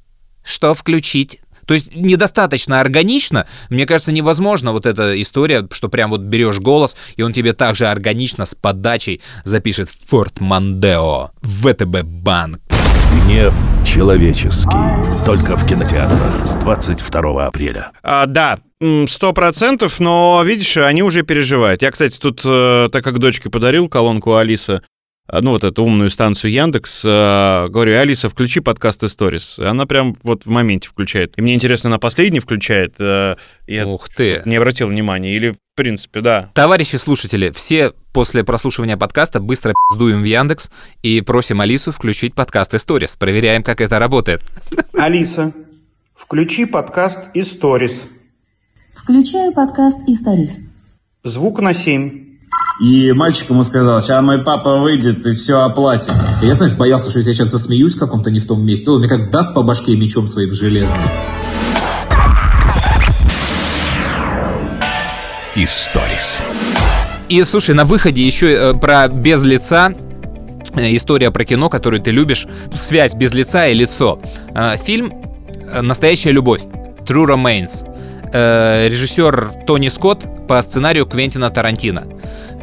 B: что включить, то есть недостаточно органично. Мне кажется, невозможно вот эта история, что прям вот берешь голос, и он тебе также органично с подачей запишет Форт Мандео, ВТБ банк.
T: Гнев человеческий. Только в кинотеатрах с 22 апреля.
A: А, да, сто процентов, но, видишь, они уже переживают. Я, кстати, тут, э, так как дочке подарил колонку Алиса, ну, вот эту умную станцию Яндекс, э, говорю, Алиса, включи подкаст Stories. И Она прям вот в моменте включает. И мне интересно, она последний включает? э, Я
B: Ух ты.
A: не обратил внимания. Или, в принципе, да.
B: Товарищи слушатели, все после прослушивания подкаста быстро пиздуем в Яндекс и просим Алису включить подкаст Stories. Проверяем, как это работает.
U: Алиса, включи подкаст Историс.
V: Включаю подкаст «Историс».
U: Звук на 7.
W: И мальчик ему сказал, сейчас мой папа выйдет и все оплатит. И я, знаешь, боялся, что если я сейчас засмеюсь в каком-то не в том месте, он мне как даст по башке мечом своим железным.
T: Историс.
B: И слушай, на выходе еще э, про без лица э, история про кино, которую ты любишь, связь без лица и лицо. Э, Фильм «Настоящая любовь» True Remains. Режиссер Тони Скотт по сценарию Квентина Тарантино.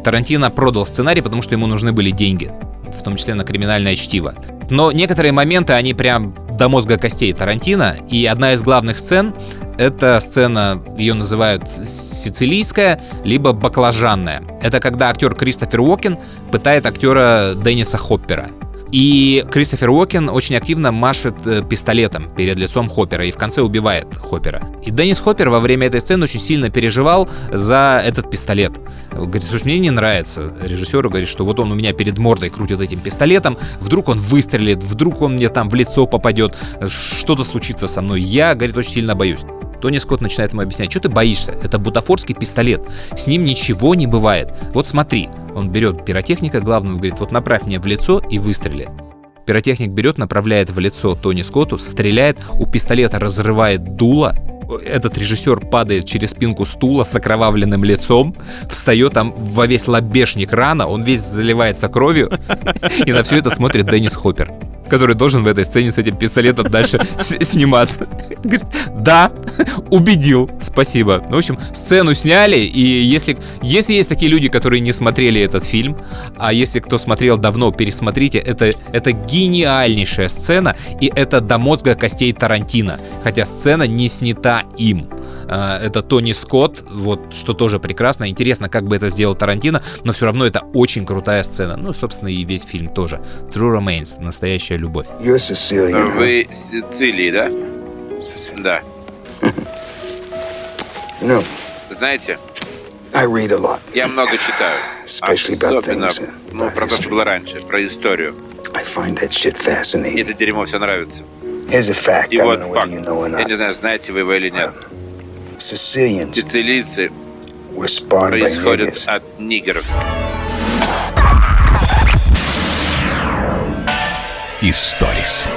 B: Тарантино продал сценарий, потому что ему нужны были деньги, в том числе на криминальное чтиво. Но некоторые моменты, они прям до мозга костей Тарантино, и одна из главных сцен это сцена, ее называют сицилийская, либо баклажанная. Это когда актер Кристофер Уокен пытает актера Денниса Хоппера. И Кристофер Уокен очень активно машет э, пистолетом перед лицом Хоппера и в конце убивает Хоппера. И Деннис Хоппер во время этой сцены очень сильно переживал за этот пистолет. Говорит, слушай, мне не нравится. Режиссеру говорит, что вот он у меня перед мордой крутит этим пистолетом, вдруг он выстрелит, вдруг он мне там в лицо попадет, что-то случится со мной. Я, говорит, очень сильно боюсь. Тони Скотт начинает ему объяснять, что ты боишься? Это бутафорский пистолет, с ним ничего не бывает. Вот смотри, он берет пиротехника главного, говорит, вот направь мне в лицо и выстрели. Пиротехник берет, направляет в лицо Тони Скотту, стреляет, у пистолета разрывает дуло, этот режиссер падает через спинку стула с окровавленным лицом, встает там во весь лобешник рана, он весь заливается кровью, и на все это смотрит Деннис Хоппер, который должен в этой сцене с этим пистолетом дальше сниматься. Говорит, да, убедил, спасибо. Ну, В общем, сцену сняли, и если, если есть такие люди, которые не смотрели этот фильм, а если кто смотрел давно, пересмотрите, это, это гениальнейшая сцена, и это до мозга костей Тарантино, хотя сцена не снята им. А, Это Тони Скотт, вот что тоже прекрасно. Интересно, как бы это сделал Тарантино, но все равно это очень крутая сцена. Ну, собственно, и весь фильм тоже. True Remains, настоящая любовь.
X: Вы Сицилии, да? Да. Знаете,
Y: I read a lot.
X: я много читаю.
Y: Especially about
X: Особенно,
Y: things, uh,
X: ну, про то, что было раньше, про историю.
Y: I find that shit fascinating.
X: Мне это дерьмо все нравится.
Y: Here's a fact.
X: И вот факт.
Y: you know
X: Я не знаю, знаете вы его или нет.
Y: Sicilians
X: Сицилийцы происходят от нигеров.
T: Историс.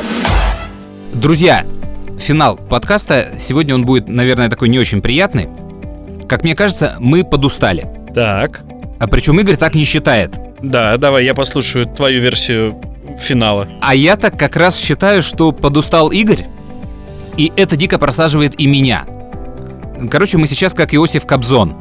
B: Друзья, финал подкаста. Сегодня он будет, наверное, такой не очень приятный. Как мне кажется, мы подустали.
A: Так.
B: А причем Игорь так не считает.
A: Да, давай, я послушаю твою версию финала.
B: А я так как раз считаю, что подустал Игорь, и это дико просаживает и меня. Короче, мы сейчас как Иосиф Кобзон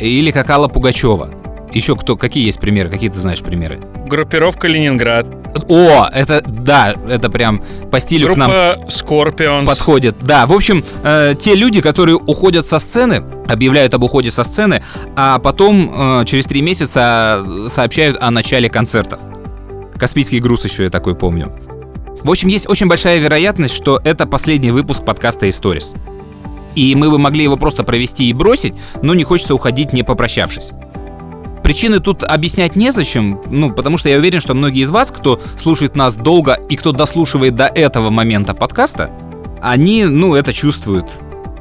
B: или как Алла Пугачева. Еще кто, какие есть примеры? Какие ты знаешь примеры?
A: Группировка Ленинград.
B: О, это, да, это прям по стилю к нам
A: Группа Scorpions.
B: подходит. Да, в общем, э, те люди, которые уходят со сцены, объявляют об уходе со сцены, а потом э, через три месяца сообщают о начале концертов. Каспийский груз еще я такой помню. В общем, есть очень большая вероятность, что это последний выпуск подкаста «Историс». И мы бы могли его просто провести и бросить, но не хочется уходить, не попрощавшись. Причины тут объяснять незачем, ну, потому что я уверен, что многие из вас, кто слушает нас долго и кто дослушивает до этого момента подкаста, они, ну, это чувствуют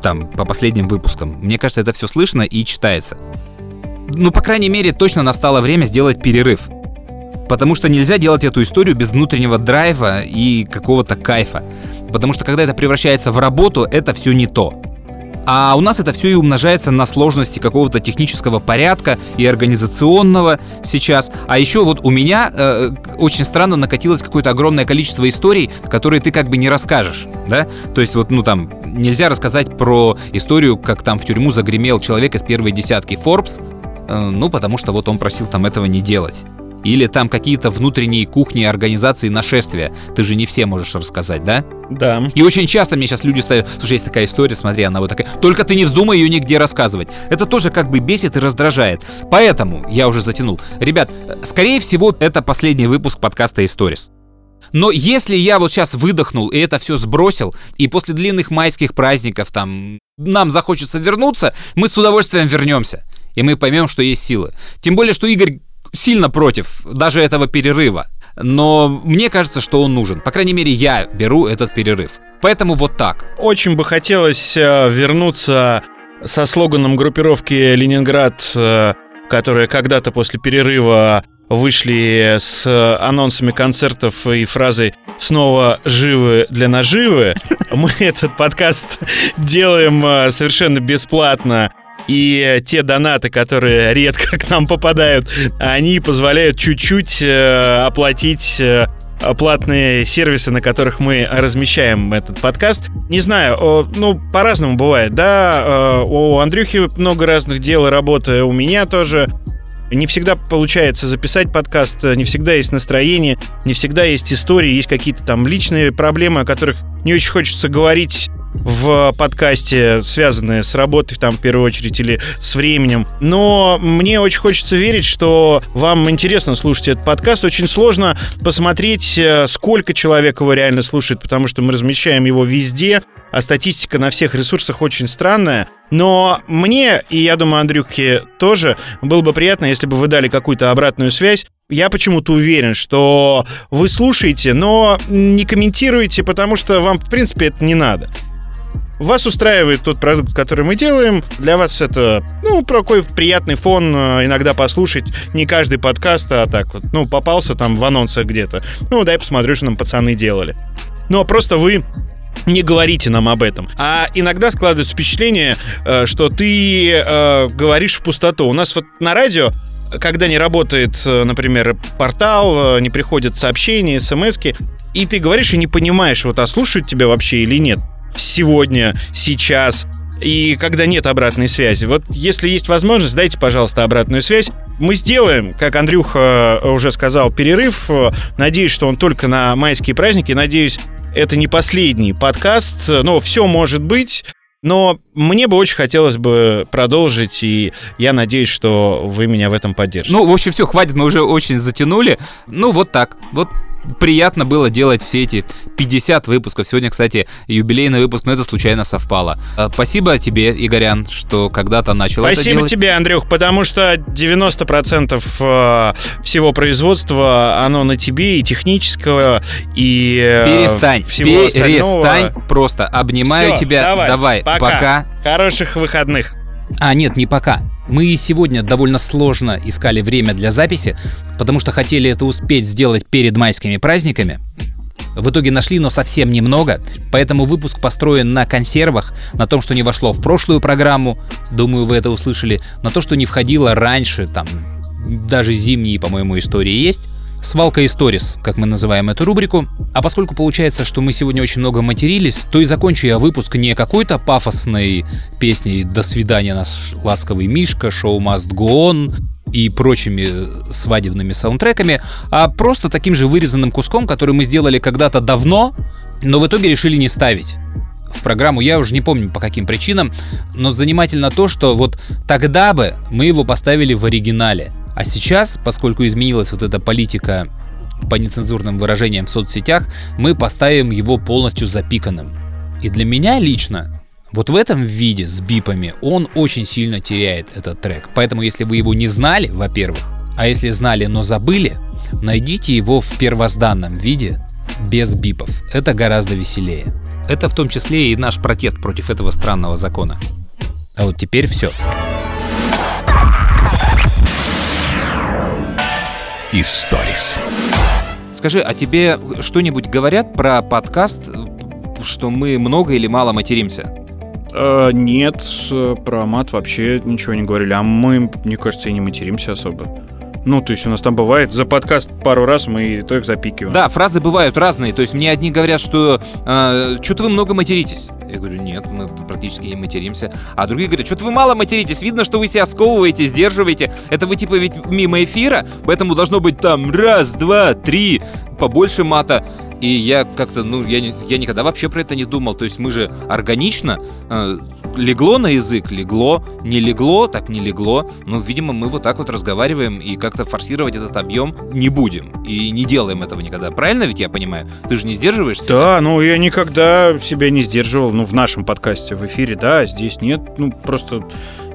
B: там по последним выпускам. Мне кажется, это все слышно и читается. Ну, по крайней мере, точно настало время сделать перерыв. Потому что нельзя делать эту историю без внутреннего драйва и какого-то кайфа. Потому что когда это превращается в работу, это все не то. А у нас это все и умножается на сложности какого-то технического порядка и организационного сейчас. А еще вот у меня э, очень странно накатилось какое-то огромное количество историй, которые ты как бы не расскажешь, да? То есть вот, ну там, нельзя рассказать про историю, как там в тюрьму загремел человек из первой десятки Forbes, э, ну потому что вот он просил там этого не делать. Или там какие-то внутренние кухни организации нашествия. Ты же не все можешь рассказать, да?
A: Да.
B: И очень часто мне сейчас люди ставят, слушай, есть такая история, смотри, она вот такая. Только ты не вздумай ее нигде рассказывать. Это тоже как бы бесит и раздражает. Поэтому я уже затянул. Ребят, скорее всего, это последний выпуск подкаста Stories. Но если я вот сейчас выдохнул и это все сбросил, и после длинных майских праздников там нам захочется вернуться, мы с удовольствием вернемся. И мы поймем, что есть силы. Тем более, что Игорь сильно против даже этого перерыва. Но мне кажется, что он нужен. По крайней мере, я беру этот перерыв. Поэтому вот так.
A: Очень бы хотелось э, вернуться со слоганом группировки «Ленинград», э, которая когда-то после перерыва вышли с анонсами концертов и фразой «Снова живы для наживы». Мы этот подкаст делаем э, совершенно бесплатно и те донаты, которые редко к нам попадают, они позволяют чуть-чуть э, оплатить э, платные сервисы, на которых мы размещаем этот подкаст. Не знаю, ну, по-разному бывает, да. Э, у Андрюхи много разных дел и работы, у меня тоже. Не всегда получается записать подкаст, не всегда есть настроение, не всегда есть истории, есть какие-то там личные проблемы, о которых не очень хочется говорить в подкасте, связанные с работой, там, в первую очередь, или с временем. Но мне очень хочется верить, что вам интересно слушать этот подкаст. Очень сложно посмотреть, э, сколько человек его реально слушает, потому что мы размещаем его везде, а статистика на всех ресурсах очень странная. Но мне, и я думаю, Андрюхе тоже, было бы приятно, если бы вы дали какую-то обратную связь. Я почему-то уверен, что вы слушаете, но не комментируете, потому что вам, в принципе, это не надо. Вас устраивает тот продукт, который мы делаем. Для вас это, ну, такой приятный фон э, иногда послушать. Не каждый подкаст, а так вот, ну, попался там в анонсах где-то. Ну, дай посмотрю, что нам пацаны делали. Ну, а просто вы не говорите нам об этом. А иногда складывается впечатление, э, что ты э, говоришь в пустоту. У нас вот на радио когда не работает, например, портал, не приходят сообщения, смс и ты говоришь и не понимаешь, вот а слушают тебя вообще или нет сегодня, сейчас, и когда нет обратной связи. Вот если есть возможность, дайте, пожалуйста, обратную связь. Мы сделаем, как Андрюха уже сказал, перерыв. Надеюсь, что он только на майские праздники. Надеюсь, это не последний подкаст. Но все может быть. Но мне бы очень хотелось бы продолжить, и я надеюсь, что вы меня в этом поддержите.
B: Ну, в общем, все, хватит, мы уже очень затянули. Ну, вот так. Вот приятно было делать все эти 50 выпусков. Сегодня, кстати, юбилейный выпуск, но это случайно совпало. А, спасибо тебе, Игорян, что когда-то начал
A: Спасибо это
B: делать.
A: тебе, Андрюх, потому что 90% э, всего производства, оно на тебе и технического, и
B: э, перестань,
A: всего
B: перестань,
A: остального.
B: просто обнимаю
A: Всё,
B: тебя.
A: Давай,
B: давай
A: пока.
B: пока.
A: Хороших выходных.
B: А, нет, не пока. Мы сегодня довольно сложно искали время для записи, потому что хотели это успеть сделать перед майскими праздниками. В итоге нашли, но совсем немного, поэтому выпуск построен на консервах, на том, что не вошло в прошлую программу, думаю, вы это услышали, на то, что не входило раньше, там даже зимние, по-моему, истории есть. Свалка историс, как мы называем эту рубрику. А поскольку получается, что мы сегодня очень много матерились, то и закончу я выпуск не какой-то пафосной песней «До свидания, наш ласковый Мишка», «Шоу must go on», и прочими свадебными саундтреками, а просто таким же вырезанным куском, который мы сделали когда-то давно, но в итоге решили не ставить в программу, я уже не помню по каким причинам, но занимательно то, что вот тогда бы мы его поставили в оригинале, а сейчас, поскольку изменилась вот эта политика по нецензурным выражениям в соцсетях, мы поставим его полностью запиканным. И для меня лично вот в этом виде с бипами он очень сильно теряет этот трек. Поэтому если вы его не знали, во-первых, а если знали, но забыли, найдите его в первозданном виде без бипов. Это гораздо веселее. Это в том числе и наш протест против этого странного закона. А вот теперь все.
T: Историс.
B: Скажи, а тебе что-нибудь говорят про подкаст, что мы много или мало материмся?
A: Э, нет, э, про мат вообще ничего не говорили. А мы, мне кажется, и не материмся особо. Ну, то есть у нас там бывает за подкаст пару раз мы и то их запикиваем.
B: Да, фразы бывают разные. То есть мне одни говорят, что э, что-то вы много материтесь. Я говорю, нет, мы практически не материмся. А другие говорят, что-то вы мало материтесь. Видно, что вы себя сковываете, сдерживаете. Это вы типа ведь мимо эфира, поэтому должно быть там раз, два, три, побольше мата. И я как-то, ну, я, я никогда вообще про это не думал. То есть мы же органично э, легло на язык, легло, не легло, так не легло. Ну, видимо, мы вот так вот разговариваем и как-то форсировать этот объем не будем. И не делаем этого никогда. Правильно ведь я понимаю? Ты же не сдерживаешься?
A: Да, ну я никогда себя не сдерживал. Ну, в нашем подкасте в эфире, да, а здесь нет. Ну, просто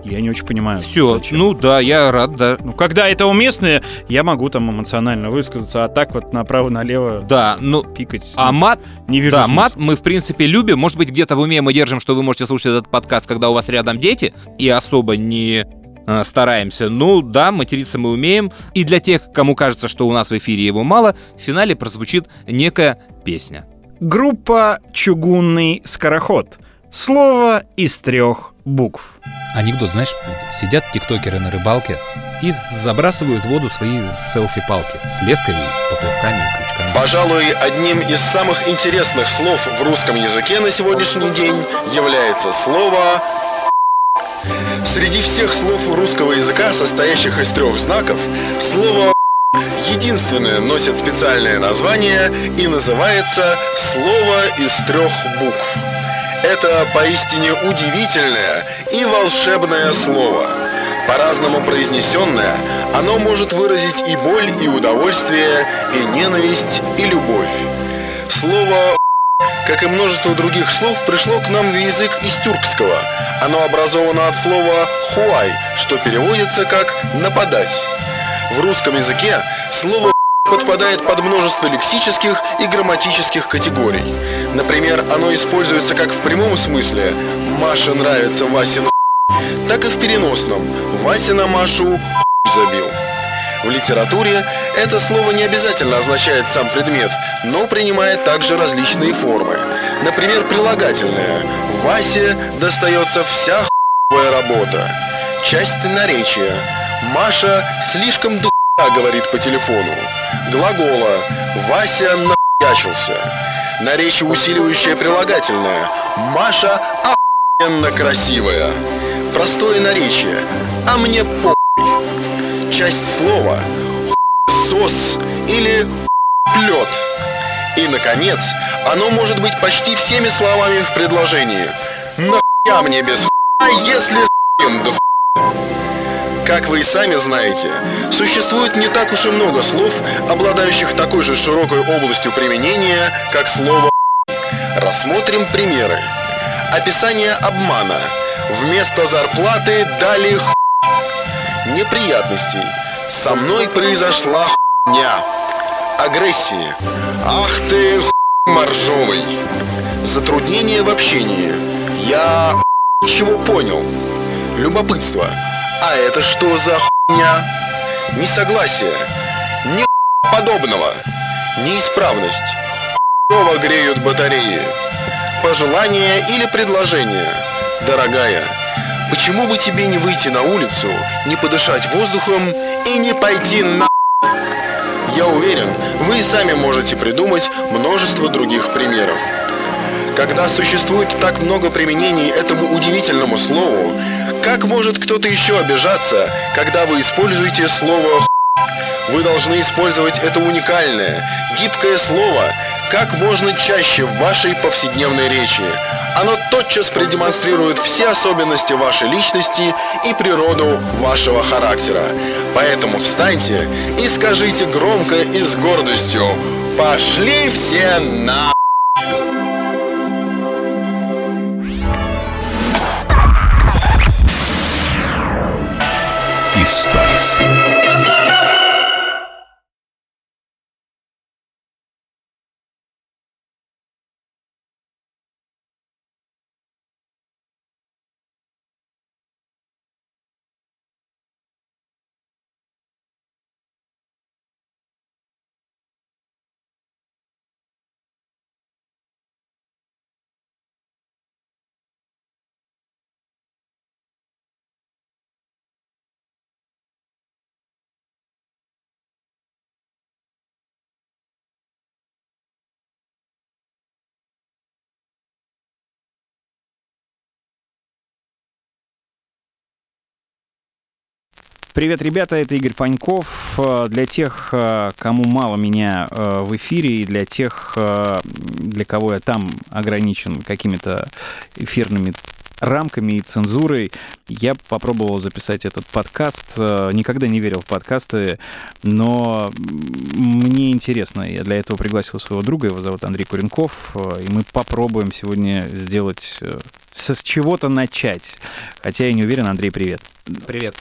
A: я не очень понимаю.
B: Все,
A: зачем.
B: ну да, я рад, да.
A: Ну, когда это уместно, я могу там эмоционально высказаться, а так вот направо-налево
B: Да, ну,
A: пикать.
B: А
A: ну,
B: мат,
A: не вижу
B: да,
A: смысла.
B: мат мы в принципе любим. Может быть, где-то в уме мы держим, что вы можете слушать этот подкаст, когда у вас рядом дети, и особо не э, стараемся. Ну да, материться мы умеем. И для тех, кому кажется, что у нас в эфире его мало, в финале прозвучит некая песня.
A: Группа «Чугунный скороход». Слово из трех букв.
B: Анекдот, знаешь, сидят тиктокеры на рыбалке и забрасывают в воду свои селфи-палки с леской, поплавками, крючками.
Z: Пожалуй, одним из самых интересных слов в русском языке на сегодняшний день является слово Среди всех слов русского языка, состоящих из трех знаков, слово единственное носит специальное название и называется слово из трех букв. Это поистине удивительное и волшебное слово. По-разному произнесенное, оно может выразить и боль, и удовольствие, и ненависть, и любовь. Слово как и множество других слов, пришло к нам в язык из тюркского. Оно образовано от слова «хуай», что переводится как «нападать». В русском языке слово подпадает под множество лексических и грамматических категорий. Например, оно используется как в прямом смысле «Маше нравится Васин так и в переносном «Вася на Машу забил». В литературе это слово не обязательно означает сам предмет, но принимает также различные формы. Например, прилагательное «Васе достается вся хуевая работа». Часть наречия «Маша слишком духа говорит по телефону». Глагола «Вася нахуячился». Наречие усиливающее прилагательное «Маша охуенно красивая». Простое наречие «А мне по часть слова сос или плет. И, наконец, оно может быть почти всеми словами в предложении. Нахуя мне без хуя, если с***ем да? Как вы и сами знаете, существует не так уж и много слов, обладающих такой же широкой областью применения, как слово Рассмотрим примеры. Описание обмана. Вместо зарплаты дали ху... Неприятностей. Со мной произошла хуйня. Агрессии. Ах ты хуй моржовый. Затруднение в общении. Я чего понял. Любопытство. А это что за хуйня? Несогласие. Ни подобного. Неисправность. Хуёво греют батареи. Пожелание или предложение. Дорогая, почему бы тебе не выйти на улицу, не подышать воздухом и не пойти на... Я уверен, вы и сами можете придумать множество других примеров. Когда существует так много применений этому удивительному слову, как может кто-то еще обижаться, когда вы используете слово «х**»? Вы должны использовать это уникальное, гибкое слово как можно чаще в вашей повседневной речи. Оно тотчас продемонстрирует все особенности вашей личности и природу вашего характера. Поэтому встаньте и скажите громко и с гордостью «Пошли все на...»
T: Историс.
A: Привет, ребята, это Игорь Паньков. Э, Для тех, э, кому мало меня э, в эфире, и для тех, для кого я там ограничен какими-то эфирными рамками и цензурой, я попробовал записать этот подкаст. Никогда не верил в подкасты, но мне интересно. Я для этого пригласил своего друга, его зовут Андрей Куренков, и мы попробуем сегодня сделать... с чего-то начать. Хотя я не уверен. Андрей, привет.
B: Привет.